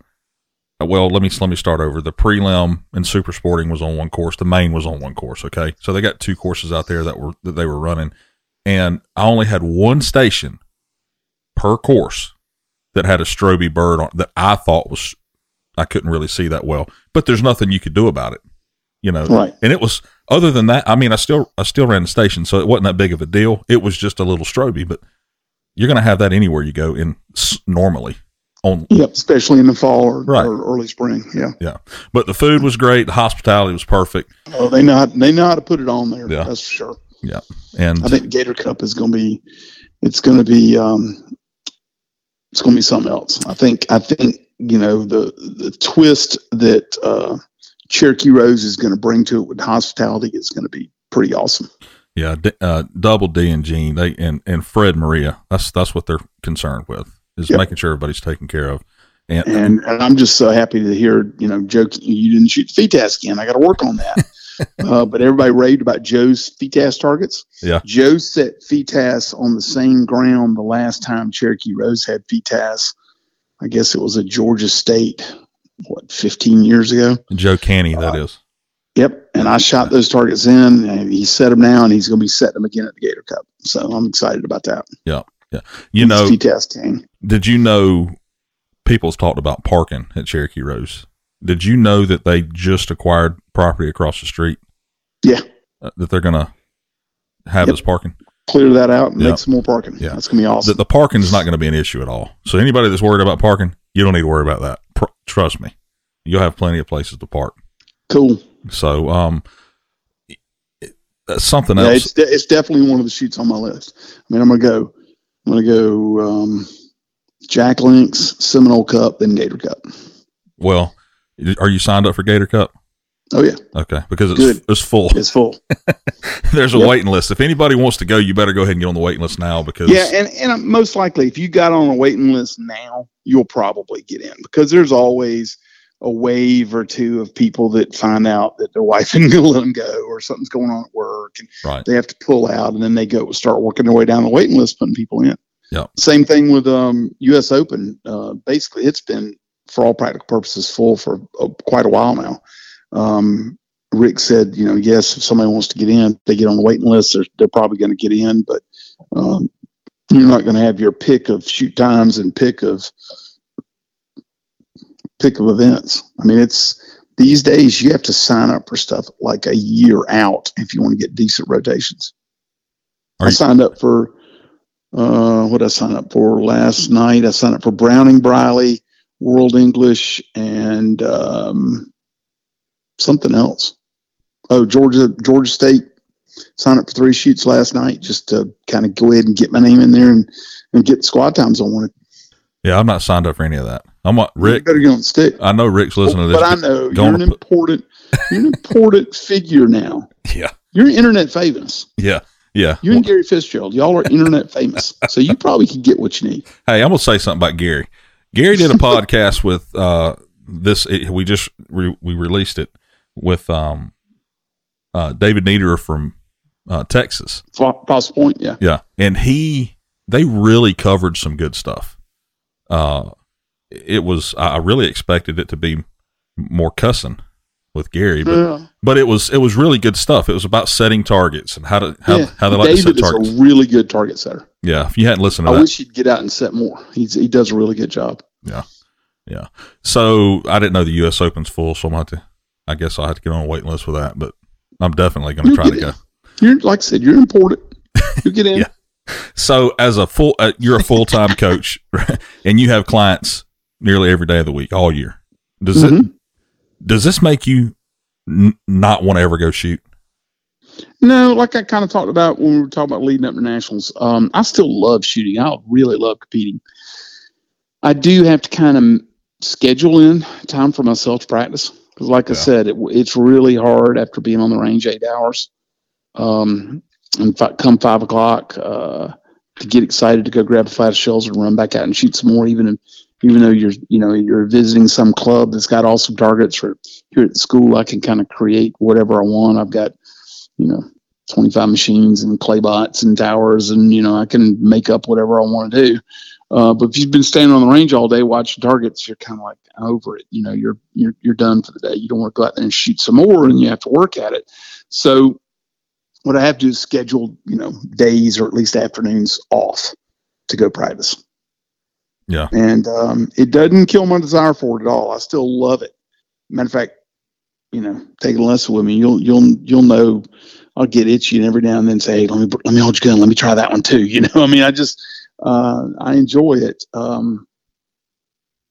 Uh, Well, let me let me start over. The prelim and super sporting was on one course. The main was on one course. Okay, so they got two courses out there that were that they were running, and I only had one station per course that had a stroby bird on that I thought was I couldn't really see that well. But there's nothing you could do about it, you know. Right. And it was other than that. I mean, I still I still ran the station, so it wasn't that big of a deal. It was just a little stroby, but you're going to have that anywhere you go in normally on Yep, especially in the fall or, Right. or early spring. Yeah. yeah. But the food was great. The hospitality was perfect. Oh, they know how, they know how to put it on there. Yeah. That's for sure. Yeah. And I think Gator Cup is going to be, it's going to be, um, it's going to be something else. I think. I think you know the the twist that uh, Cherokee Rose is going to bring to it with hospitality is going to be pretty awesome. Yeah, D- uh, double D and Gene, they and and Fred Maria. That's that's what they're concerned with is Yep. making sure everybody's taken care of. And, And, and I'm just so happy to hear, you know, Joe, you didn't shoot the FITASC again. I got to work on that. Uh, but everybody raved about Joe's feed targets. Yeah. Joe set feed on the same ground the last time Cherokee Rose had feed. I guess it was at Georgia State, what, 15 years ago? Joe Canny, that is. Yep. And I shot those targets in, and he set them now, and he's going to be setting them again at the Gator Cup. So I'm excited about that. Yeah. Yeah. You know, FITASC king. did you know people's talked about parking at Cherokee Rose? Did you know that they just acquired property across the street? Yeah. Uh, that they're going to have Yep. as parking? Clear that out and Yep. make some more parking. Yeah. That's going to be awesome. That the parking is not going to be an issue at all. So anybody that's worried about parking, you don't need to worry about that. Pr- trust me, you'll have plenty of places to park. cool. So, um, it- that's something Yeah, else. it's, de- it's definitely one of the shoots on my list. I mean, I'm gonna go, I'm gonna go um, Jack Links, Seminole Cup, then Gator Cup. well, are you signed up for Gator Cup? Oh yeah, Okay, because it's Good. it's full. it's full. (laughs) There's a Yep. waiting list. If anybody wants to go, you better go ahead and get on the waiting list now because yeah, and and most likely, if you got on a waiting list now, you'll probably get in because there's always a wave or two of people that find out that their wife (laughs) isn't gonna let them go or something's going on at work and right. they have to pull out and then they go start working their way down the waiting list putting people in yeah same thing with um us open uh basically it's been for all practical purposes full for uh, quite a while now um rick said you know yes if somebody wants to get in they get on the waiting list they're, they're probably going to get in but um you're not going to have your pick of shoot times and pick of pick of events i mean it's these days you have to sign up for stuff like a year out if you want to get decent rotations. Are I signed up for uh, what did I sign up for last night. I signed up for Browning Briley, World English, and um, something else. Oh, Georgia Georgia State. Signed up for three shoots last night just to kind of go ahead and get my name in there and, and get squad times I wanted. Yeah, I'm not signed up for any of that. I'm what You Rick. better get on the stick. I know Rick's listening to this. but I know you're an important you're an important (laughs) figure now. Yeah, You're internet famous. yeah, yeah. You and Gary Fitzgerald, y'all are internet famous. (laughs) So you probably can get what you need. Hey, I'm gonna say something about Gary. Gary did a (laughs) podcast with uh this. It, we just re, we released it with um uh David Niederer from uh, Texas. Foss Point, yeah. Yeah, and he they really covered some good stuff. Uh, it was I really expected it to be more cussing with Gary, but Yeah. but it was it was really good stuff. It was about setting targets and how to how, Yeah. how they like to set David targets. is a really good target setter. yeah, if you hadn't listened to I that, wish he'd get out and set more. He's he does a really good job. Yeah, yeah. So I didn't know the U.S. Open's full, so I'm going to. I guess I'll have to get on a waiting list for that, but I'm definitely going to try to go. You're like I said, you're important. You get in. (laughs) Yeah. So as a full, uh, you're a full time (laughs) coach, (laughs) and you have clients nearly every day of the week, all year. Does it? Mhm. Does this make you n- not want to ever go shoot? No, like I kind of talked about when we were talking about leading up to nationals. Um, I still love shooting. I really love competing. I do have to kind of schedule in time for myself to practice because, like I said, it, it's really hard after being on the range eight hours. Um, and fi- come five o'clock, uh, to get excited to go grab a flight of shells and run back out and shoot some more, even even though you're you know you're visiting some club that's got awesome targets. Or here at the school, I can kind of create whatever I want. I've got you know 25 machines and clay bots and towers and you know i can make up whatever i want to do uh, but if you've been standing on the range all day watching targets you're kind of like over it. You know you're you're you're done for the day. You don't want to go out there and shoot some more and you have to work at it. So what i have to do is schedule you know days or at least afternoons off to go practice. Yeah. and um, it doesn't kill my desire for it at all. I still love it. Matter of fact you know, take a lesson with me, you'll you'll you'll know. I'll get itchy and every now and then say, hey, let me let me hold your gun, let me try that one too. (laughs) You know, I mean, I just uh, I enjoy it. Um,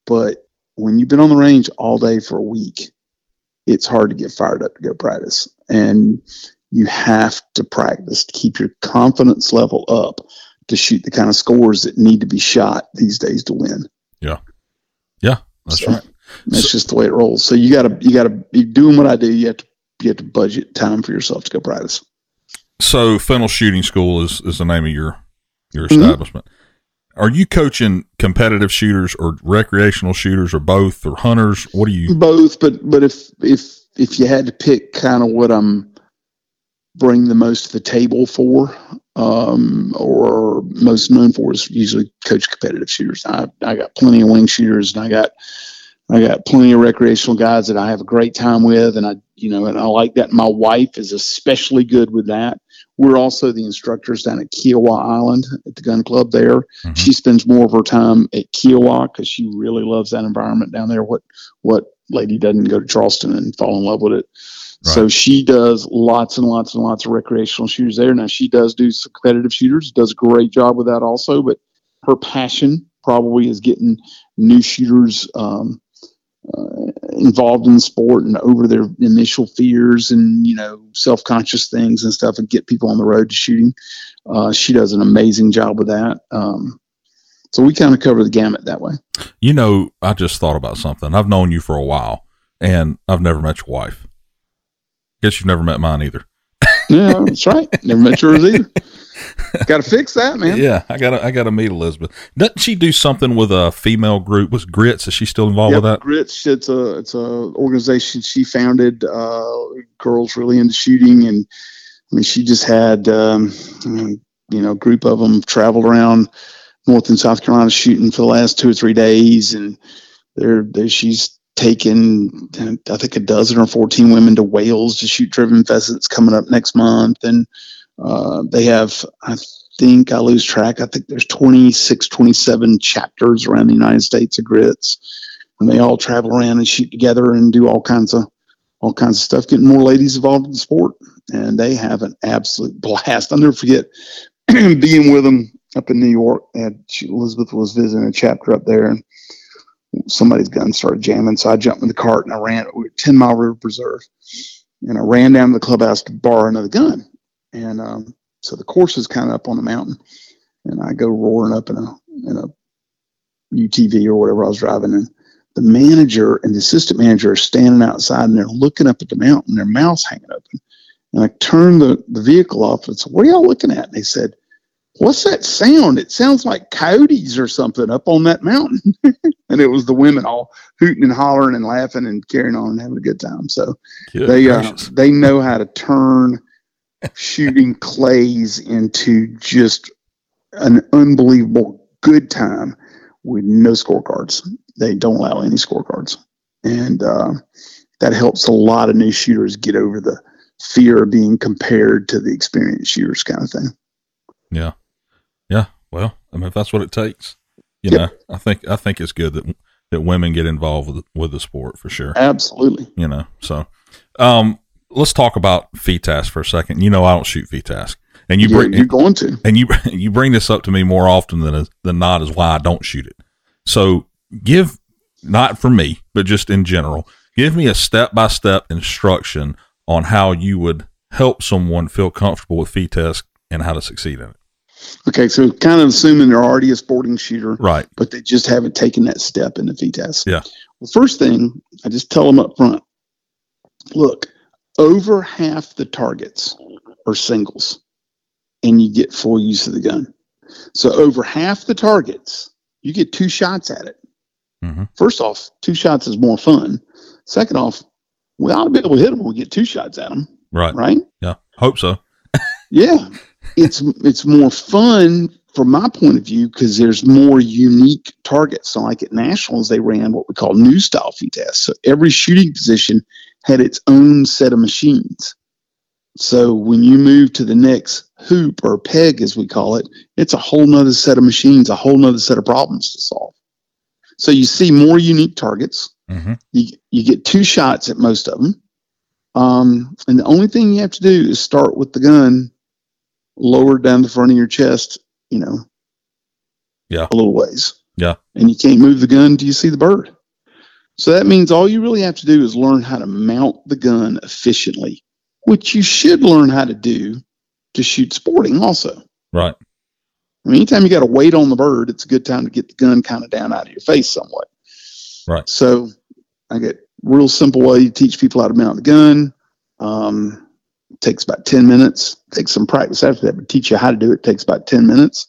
but when you've been on the range all day for a week, it's hard to get fired up to go practice, and you have to practice to keep your confidence level up to shoot the kind of scores that need to be shot these days to win. Yeah. Yeah, that's So, right. That's So- just the way it rolls. So you gotta you gotta be doing what I do, you have to you have to budget time for yourself to go practice. So Fennell Shooting School is, is the name of your your Mhm. establishment. Are you coaching competitive shooters or recreational shooters or both or hunters? What do you? both but but if if if you had to pick kind of what i'm bring the most to the table for um or most known for is usually coach competitive shooters i i got plenty of wing shooters and i got i got plenty of recreational guys that i have a great time with and i you know and i like that my wife is especially good with that we're also the instructors down at Kiawah island at the gun club there Mhm. she spends more of her time at Kiawah because she really loves that environment down there what what lady doesn't go to Charleston and fall in love with it. So she does lots and lots and lots of recreational shooters there. Now she does do some competitive shooters, does a great job with that also, but her passion probably is getting new shooters um, uh, involved in the sport and over their initial fears and you know self-conscious things and stuff and get people on the road to shooting. Uh, she does an amazing job with that. Um, so we kind of cover the gamut that way. You know, I just thought about something. I've known you for a while, and I've never met your wife. Guess you've never met mine either. Yeah, that's right. Never met yours either. (laughs) (laughs) Got to fix that, man. Yeah, I gotta I gotta meet Elizabeth. Doesn't she do something with a female group? Was Grits? Is she still involved Yep, with that? Grits. It's a it's a organization she founded. Uh, girls really into shooting, and I mean, she just had um, you know a group of them traveled around North and South Carolina shooting for the last two or three days, and they're, they she's taken I think a dozen or fourteen women to Wales to shoot driven pheasants coming up next month, and uh, they have I think I lose track. I think there's 26, 27 chapters around the United States of grits and they all travel around and shoot together and do all kinds of all kinds of stuff, getting more ladies involved in the sport, and they have an absolute blast. I'll never forget (clears throat) being with them up in New York. And Elizabeth was visiting a chapter up there, and somebody's gun started jamming, so I jumped in the cart and I ran. We were Ten Mile River Preserve, and I ran down to the clubhouse to borrow another gun, and um, so the course is kind of up on the mountain, and I go roaring up in a in a UTV or whatever I was driving, and the manager and the assistant manager are standing outside and they're looking up at the mountain, their mouths hanging open. And I turned the, the vehicle off and said, What are y'all looking at? And they said, What's that sound? It sounds like coyotes or something up on that mountain. (laughs) and it was the women all hooting and hollering and laughing and carrying on and having a good time. So Good they uh, they know how to turn shooting clays into just an unbelievable good time with no scorecards. They don't allow any scorecards, and uh, that helps a lot of new shooters get over the fear of being compared to the experienced shooters, kind of thing. Yeah, yeah. Well, I mean, if that's what it takes, you Yep. know, I think I think it's good that that women get involved with with the sport for sure. Absolutely. You know, so um, let's talk about FITASC for a second. You know, I don't shoot FITASC, and you You're, bring you're going to. and you (laughs) you bring this up to me more often than than not is why I don't shoot it. So give not for me, but just in general, give me a step by step instruction on how you would help someone feel comfortable with FITASC and how to succeed in it. Okay, so kind of assuming they're already a sporting shooter, Right. but they just haven't taken that step in the FITASC. Yeah. Well, first thing, I just tell them up front look, over half the targets are singles, and you get full use of the gun. So, over half the targets, you get two shots at it. Mhm. First off, two shots is more fun. Second off, we ought to be able to hit them when we get two shots at them, Right. right? Yeah. Hope so. (laughs) Yeah, it's it's more fun from my point of view because there's more unique targets. So, like at nationals, they ran what we call new style FITASC. So every shooting position had its own set of machines. So when you move to the next hoop or peg, as we call it, it's a whole nother set of machines, a whole nother set of problems to solve. So you see more unique targets hmm you, you get two shots at most of them. Um, and the only thing you have to do is start with the gun lower down the front of your chest, you know, Yeah. a little ways. Yeah. And you can't move the gun Do you see the bird. So that means all you really have to do is learn how to mount the gun efficiently, which you should learn how to do to shoot sporting also. Right. I mean, anytime you got to wait on the bird, it's a good time to get the gun kind of down out of your face somewhat. Right. So I get real simple way to teach people how to mount the gun. Um, takes about 10 minutes. Takes some practice after that, but teach you how to do it takes about 10 minutes.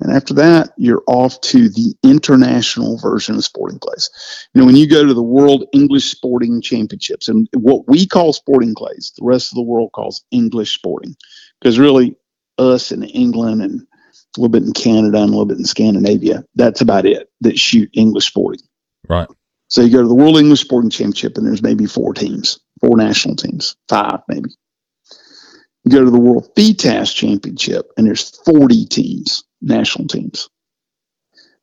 And after that, you're off to the international version of sporting clays. You know, when you go to the World English Sporting Championships, and what we call sporting clays, the rest of the world calls English sporting, because really, us in England and a little bit in Canada and a little bit in Scandinavia, that's about it that shoot English sporting. Right. So you go to the World English Sporting Championship, and there's maybe four teams, four national teams, five maybe. You go to the World FITASC Championship, and there's 40 teams, national teams.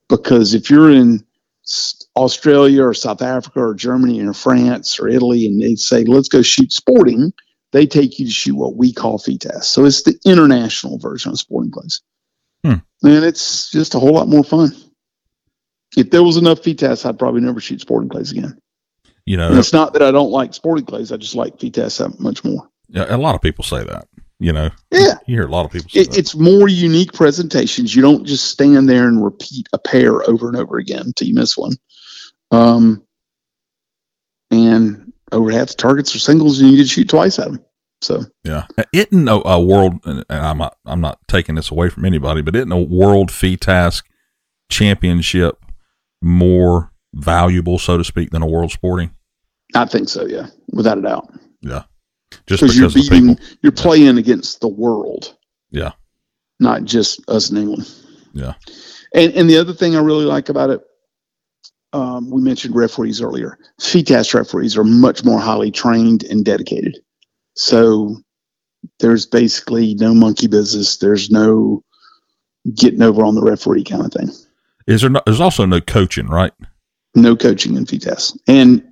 Because if you're in Australia or South Africa or Germany or France or Italy, and they say, let's go shoot sporting, they take you to shoot what we call FITASC. So it's the international version of sporting clays. Hmm. And it's just a whole lot more fun. If there was enough FITASC, I'd probably never shoot sporting clays again. You know, And it's not that I don't like sporting clays, I just like FITASC that much more. yeah, a lot of people say that. You know, Yeah. you hear a lot of people say It, it's more unique presentations. You don't just stand there and repeat a pair over and over again until you miss one. Um, and over half the targets are singles, and you get to shoot twice at them. So Yeah, isn't a, a world, and I'm not, I'm not taking this away from anybody, but isn't a world FITASC championship more valuable, so to speak, than a world sporting? I think so. Yeah, without a doubt. Yeah, just Because you're beating, you're playing against the world. Yeah. not just us in England. Yeah. And and the other thing I really like about it, um, we mentioned referees earlier. FITASC referees are much more highly trained and dedicated. So there's basically no monkey business. There's no getting over on the referee kind of thing. Is there? No, there's also no coaching, right? No coaching in FITASC. And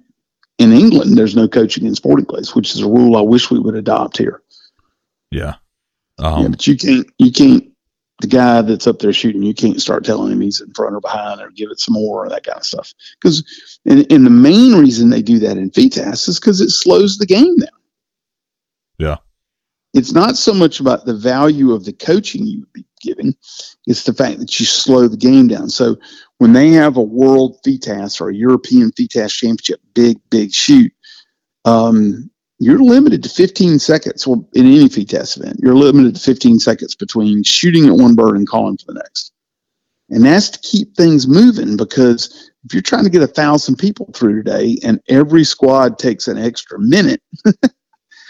in England, there's no coaching in sporting clays, which is a rule I wish we would adopt here. Yeah. yeah, Um, but you can't you can't the guy that's up there shooting you can't start telling him he's in front or behind or give it some more or that kind of stuff because and, and the main reason they do that in FITASC is because it slows the game down. Yeah. It's not so much about the value of the coaching you would be giving, it's the fact that you slow the game down. So when they have a world FITASC or a European FITASC championship, big, big shoot, um, you're limited to 15 seconds well, in any FITASC event. You're limited to 15 seconds between shooting at one bird and calling for the next. And that's to keep things moving because if you're trying to get a thousand people through today and every squad takes an extra minute, (laughs)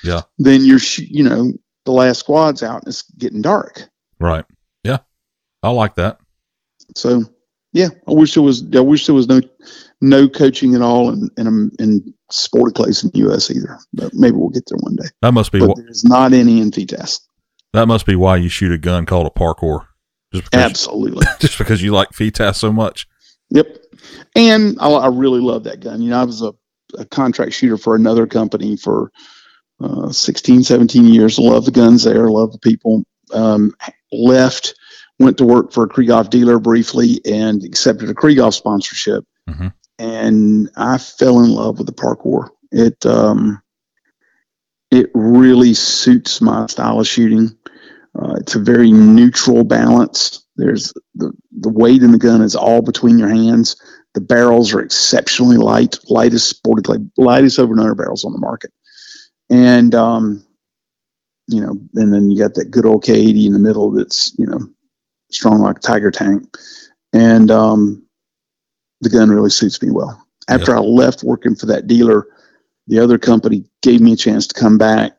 Yeah. then you're, sh- you know, the last squad's out and it's getting dark. right. Yeah. I like that. So, yeah, I wish there was, I wish there was no, no coaching at all in, in, um, in sport clays in the U.S. either. But maybe we'll get there one day. That must be. But Wh- there's not any in FITASC. that must be why you shoot a gun called a Parcours. Just because, Absolutely. (laughs) just because you like FITASC so much. Yep. And I, I really love that gun. You know, I was a, a contract shooter for another company for uh, 16, 17 years. Love the guns there. Love the people. Um, left, went to work for a Krieghoff dealer briefly and accepted a Krieghoff sponsorship. Mhm. And I fell in love with the Parcours. It, um, it really suits my style of shooting. Uh, it's a very neutral balance. There's the, the weight in the gun is all between your hands. The barrels are exceptionally light, lightest sported clay, lightest over and under barrels on the market. And, um, you know, and then you got that good old K80 in the middle that's, you know, strong like a tiger tank. And, um, the gun really suits me well. After I left working for that dealer, the other company gave me a chance to come back.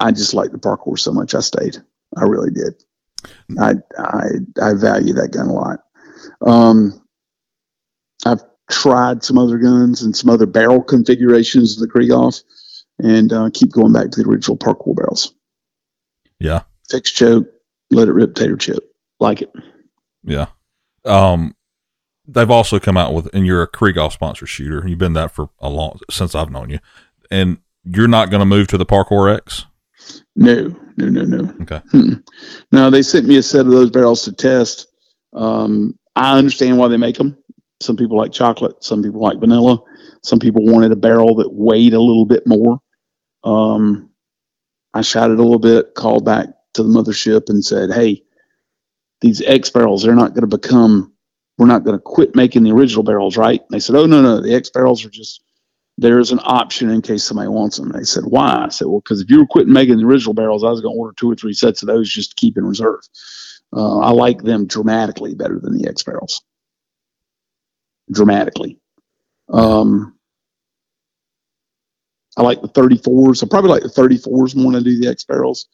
I just liked the Parcours so much I stayed. I really did. I I I value that gun a lot. Um, I've tried some other guns and some other barrel configurations of the Krieghoff, and uh, keep going back to the original Parcours barrels. Yeah. Fix choke, let it rip, tater chip. Like it. Yeah. Um, they've also come out with, and you're a Krieghoff sponsor shooter. You've been that for a long since I've known you, and you're not going to move to the Parcours X. No, no, no, no. Okay. Hmm. No, they sent me a set of those barrels to test. Um, I understand why they make them. Some people like chocolate. Some people like vanilla. Some people wanted a barrel that weighed a little bit more. Um, I shouted a little bit, called back to the mothership and said, "Hey, these X barrels, they're not going to become, we're not going to quit making the original barrels, right? And they said, oh, no, no, the X barrels are just, there's an option in case somebody wants them. And they said, why? I said, well, because if you were quitting making the original barrels, I was going to order two or three sets of those just to keep in reserve. Uh, I like them dramatically better than the X barrels. Dramatically. Um, I like the 34s. I probably like the 34s more than I do the X barrels.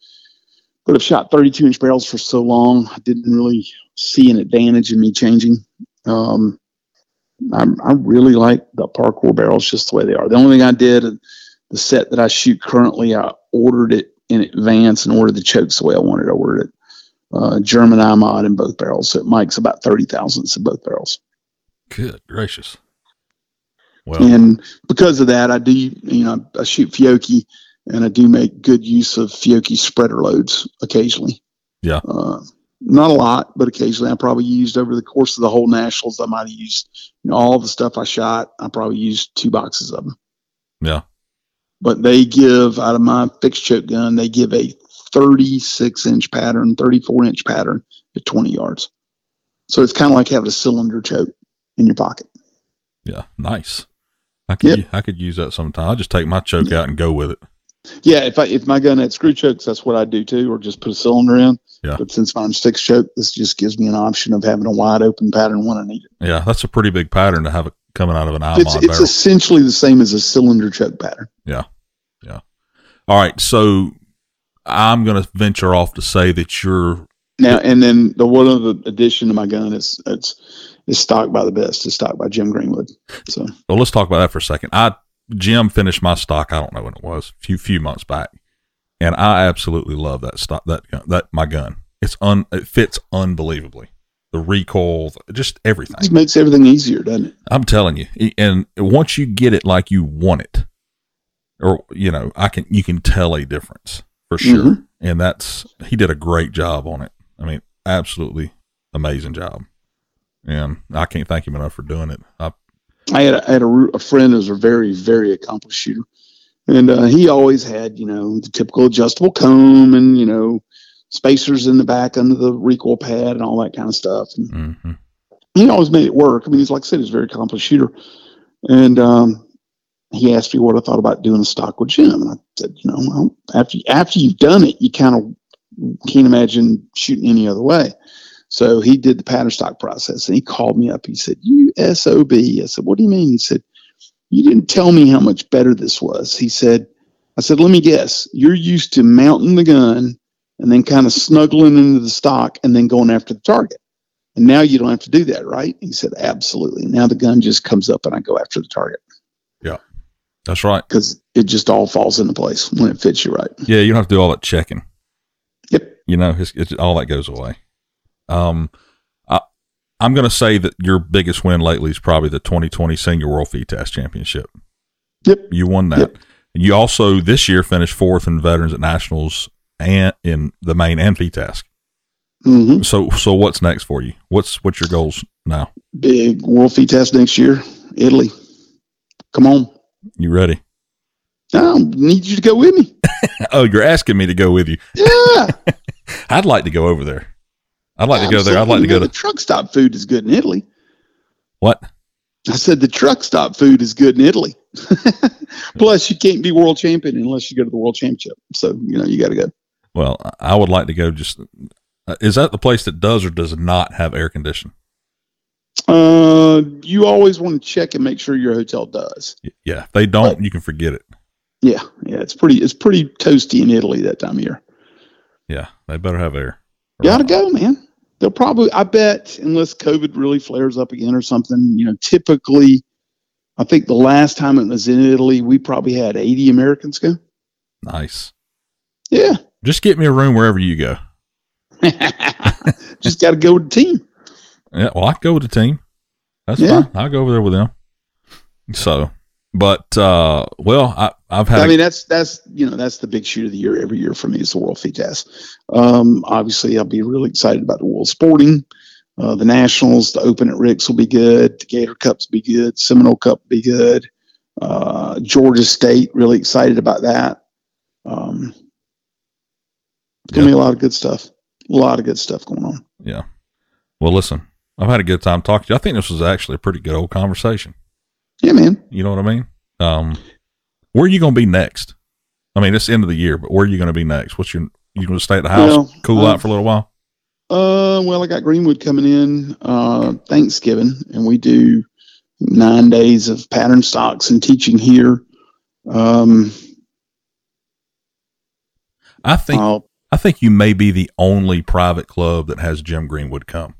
But I've shot 32 inch barrels for so long, I didn't really see an advantage in me changing. Um, I, I really like the Parcours barrels just the way they are. The only thing I did, the set that I shoot currently, I ordered it in advance and ordered the chokes the way I wanted. I ordered it uh, German IMOD in both barrels. So it makes about 30 thousandths in both barrels. Good gracious. Well, and because of that, I do, you know, I shoot Fiocchi and I do make good use of Fiocchi spreader loads occasionally. Yeah. Uh, not a lot, but occasionally I probably used over the course of the whole nationals. I might have used, you know, all the stuff I shot. I probably used two boxes of them. Yeah. But they give out of my fixed choke gun, they give a 36 inch pattern, 34 inch pattern at 20 yards. So it's kind of like having a cylinder choke in your pocket. Yeah, nice. I could yep. I could use that sometime. I'll just take my choke out and go with it. Yeah, if I if my gun had screw chokes, that's what I do too, or just put a cylinder in. Yeah. But since mine's fixed choke, this just gives me an option of having a wide open pattern when I need it. Yeah, that's a pretty big pattern to have it coming out of an IMOD it's, it's barrel. essentially the same as a cylinder choke pattern. Yeah, yeah. All right, so I'm going to venture off to say that you're now, and then the one other addition to my gun is it's is stocked by the best. It's stocked by Jim Greenwood. So, well, let's talk about that for a second. I Jim finished my stock. I don't know when it was, a few few months back, and I absolutely love that stock. That that my gun. It's un. It fits unbelievably. The recoil, just everything. It makes everything easier, doesn't it? I'm telling you. And once you get it like you want it, or you know, I can you can tell a difference for sure. Mm-hmm. And that's he did a great job on it. I mean, absolutely amazing job. And I can't thank him enough for doing it. I, I had a, I had a, a friend who's a very very accomplished shooter, and uh, he always had you know the typical adjustable comb and you know spacers in the back under the recoil pad and all that kind of stuff. And mm-hmm. he always made it work. I mean, he's like I said, he's a very accomplished shooter, and um, he asked me what I thought about doing a stock with Jim, and I said, you know, well, after after you've done it, you kind of can't imagine shooting any other way. So he did the pattern stock process, and he called me up. He said, "You sob." I said, "What do you mean?" He said, "You didn't tell me how much better this was." He said, "I said, let me guess. You're used to mounting the gun and then kind of snuggling into the stock and then going after the target." And now you don't have to do that, right? He said, absolutely. Now the gun just comes up and I go after the target. Yeah. That's right. Because it just all falls into place when it fits you right. Yeah, you don't have to do all that checking. Yep. You know, it's, it's all that goes away. Um, I, I'm going to say that your biggest win lately is probably the 2020 Senior World FITASC Championship. Yep. You won that. Yep. You also this year finished fourth in Veterans at Nationals and in the main and FITASC. Mm-hmm. So, so what's next for you? What's what's your goals now? Big World FITASC next year, Italy. Come on. You ready? I need you to go with me. (laughs) oh, you're asking me to go with you. Yeah. (laughs) I'd like to go over there. I'd like to go there. I'd like to go to the truck stop food is good in Italy. What? I said the truck stop food is good in Italy. (laughs) Plus, you can't be world champion unless you go to the world championship. So you know you got to go. Well, I would like to go. Just uh, is that the place that does or does not have air conditioning? Uh, you always want to check and make sure your hotel does. Yeah, if they don't, but, you can forget it. Yeah, yeah, it's pretty it's pretty toasty in Italy that time of year. Yeah, they better have air. Gotta go, man. They'll probably, I bet, unless COVID really flares up again or something. You know, typically, I think the last time it was in Italy, we probably had 80 Americans go. Nice. Yeah. Just get me a room wherever you go. (laughs) Just got to go with the team. Yeah, well, I go with the team. That's yeah. fine. I'll go over there with them. So, but uh, well, I, have had. I mean, that's that's you know that's the big shoot of the year every year for me is the World FITASC. Um, obviously, I'll be really excited about the World Sporting, uh, the Nationals, the Open at Ricks will be good. The Gator Cups will be good. Seminole Cup will be good. Uh, Georgia State, really excited about that. Um, it's gonna yep. be a lot of good stuff. A lot of good stuff going on. Yeah. Well, listen, I've had a good time talking to you. I think this was actually a pretty good old conversation. Yeah, man. You know what I mean? Um, where are you going to be next? I mean, it's the end of the year, but where are you going to be next? What's your you going to stay at the house, Well, cool uh, out for a little while? Uh, well, I got Greenwood coming in uh, Thanksgiving, and we do nine days of pattern stocks and teaching here. Um, I think I'll, I think you may be the only private club that has Jim Greenwood come.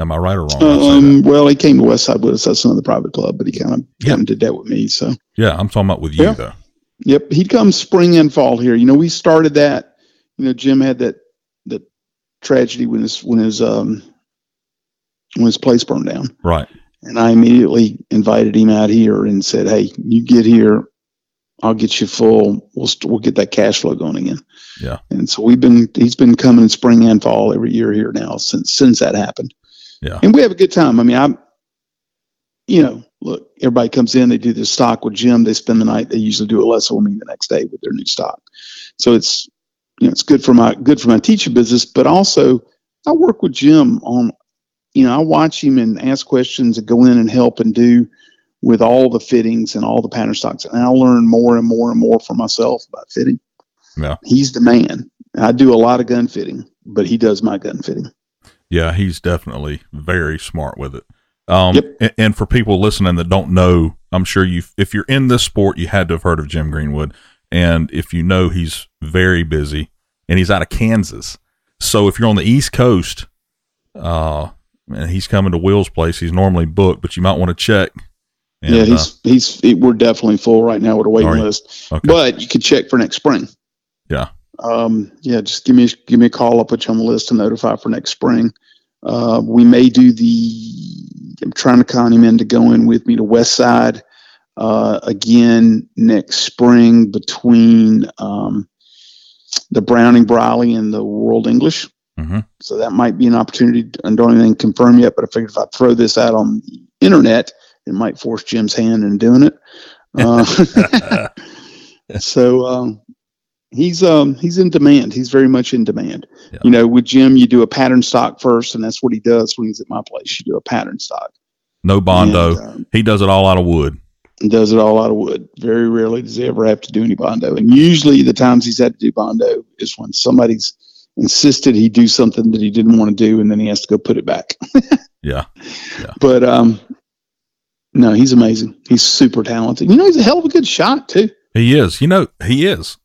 Am I right or wrong? when I say that? um, well, he came to Westside with us. That's another private club, but he kind of Yeah. kind of did that with me. So, Yeah, I'm talking about with you Yeah. though. yep, he'd come spring and fall here. You know, we started that. You know, Jim had that that tragedy when his when his um when his place burned down. Right. And I immediately invited him out here and said, "Hey, you get here, I'll get you full. We'll st- we'll get that cash flow going again." Yeah. And so we've been he's been coming in spring and fall every year here now since since that happened. Yeah. And we have a good time. I mean, I'm, you know, look, everybody comes in, they do their stock with Jim, they spend the night. They usually do a lesson with me the next day with their new stock. So it's you know it's good for my good for my teaching business, but also I work with Jim on you know, I watch him and ask questions and go in and help and do with all the fittings and all the pattern stocks. And I'll learn more and more and more for myself about fitting. Yeah. He's the man. I do a lot of gun fitting, but he does my gun fitting. Yeah, he's definitely very smart with it. Um, Yep. and, and for people listening that don't know, I'm sure you, if you're in this sport, you had to have heard of Jim Greenwood. And if you know, he's very busy and he's out of Kansas. So if you're on the East Coast, uh, and he's coming to Will's place, he's normally booked, but you might want to check. And, yeah, uh, he's he's he, we're definitely full right now with a waiting list. okay. But you can check for next spring. Yeah. Um, yeah, just give me give me a call. I'll put you on the list to notify for next spring. Uh, we may do the. I'm trying to con him in to go with me to West Side uh, again next spring between um, the Browning Briley and the World English. Mhm. So that might be an opportunity. I don't even confirm yet, but I figured if I throw this out on the internet, it might force Jim's hand in doing it. Uh, (laughs) (laughs) so um, he's um, he's in demand. He's very much in demand. Yeah. You know, with Jim, you do a pattern stock first, and that's what he does when he's at my place. You do a pattern stock. no Bondo. And, um, he does it all out of wood. does it all out of wood. Very rarely does he ever have to do any bondo. And usually the times he's had to do bondo is when somebody's insisted he do something that he didn't want to do, and then he has to go put it back. (laughs) yeah. Yeah. But um, no, he's amazing. He's super talented. You know, he's a hell of a good shot too. He is. You know, he is.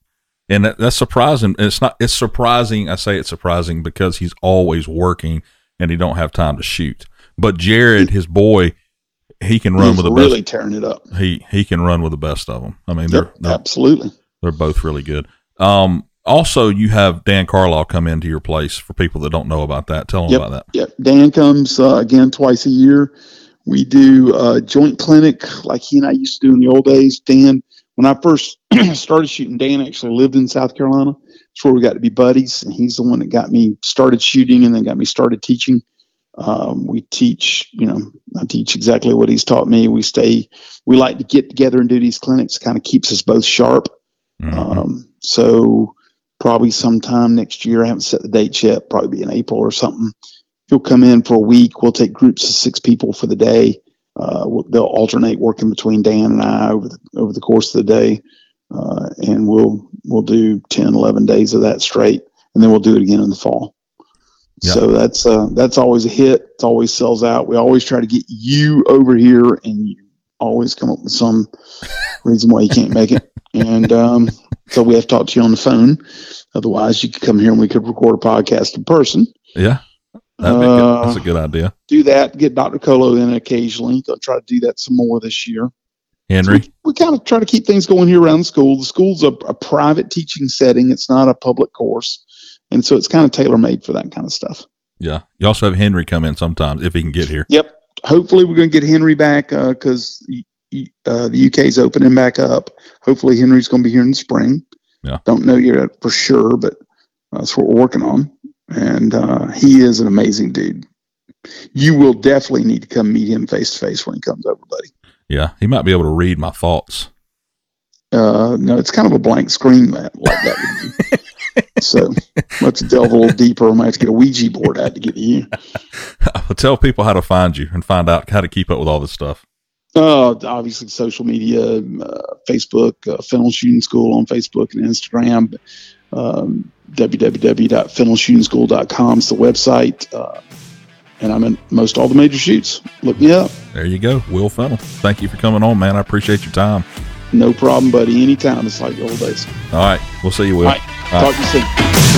And that, that's surprising. And it's not, it's surprising. I say it's surprising because he's always working and he don't have time to shoot. But Jared, his boy, he can run he's with the really tearing it up. He, he can run with the best of them. I mean, they're, they're, absolutely. they're both really good. Um, also you have Dan Carlisle come into your place for people that don't know about that. Tell them Yep. about that. Yep. Dan comes uh, again twice a year. We do a joint clinic like he and I used to do in the old days. Dan, when I first (clears throat) started shooting, Dan actually lived in South Carolina. That's where we got to be buddies. And he's the one that got me started shooting and then got me started teaching. Um, we teach, you know, I teach exactly what he's taught me. We stay, we like to get together and do these clinics, kind of keeps us both sharp. Mhm. Um, so probably sometime next year. I haven't set the date yet. Probably be in April or something. He'll come in for a week. We'll take groups of six people for the day. Uh, they'll alternate working between Dan and I over the over the course of the day, uh, and we'll we'll do 10, 11 days of that straight, and then we'll do it again in the fall. Yeah. So that's uh, that's always a hit. It always sells out. We always try to get you over here, and you always come up with some (laughs) reason why you can't make it. And um, so we have to talk to you on the phone. Otherwise, you could come here and we could record a podcast in person. Yeah. That'd be Uh, good. That's a good idea. Do that. Get Dr. Colo in occasionally. I'll try to do that some more this year. Henry. We, we kind of try to keep things going here around the school. The school's a, a private teaching setting. It's not a public course. And so it's kind of tailor made for that kind of stuff. Yeah. You also have Henry come in sometimes if he can get here. Yep. Hopefully, we're going to get Henry back because uh, the UK is opening back up. Hopefully, Henry's going to be here in the spring. Yeah. Don't know yet for sure, but that's what we're working on. And uh, he is an amazing dude. You will definitely need to come meet him face to face when he comes over, buddy. Yeah. He might be able to read my thoughts. Uh, no, it's kind of a blank screen that like that. Would be. (laughs) so let's delve a little deeper. I might have to get a Ouija board out to get to you. (laughs) Tell people how to find you and find out how to keep up with all this stuff. Uh, obviously, social media, uh, Facebook, uh, Fennell Shooting School on Facebook and Instagram. Um, www.fennelshootings.com is the website. Uh, and I'm in most all the major shoots. Look me up. There you go, Will Fennell. Thank you for coming on, man. I appreciate your time. No problem, buddy. Anytime. It's like the old days. All right. We'll see you, Will. All right. Talk to you soon.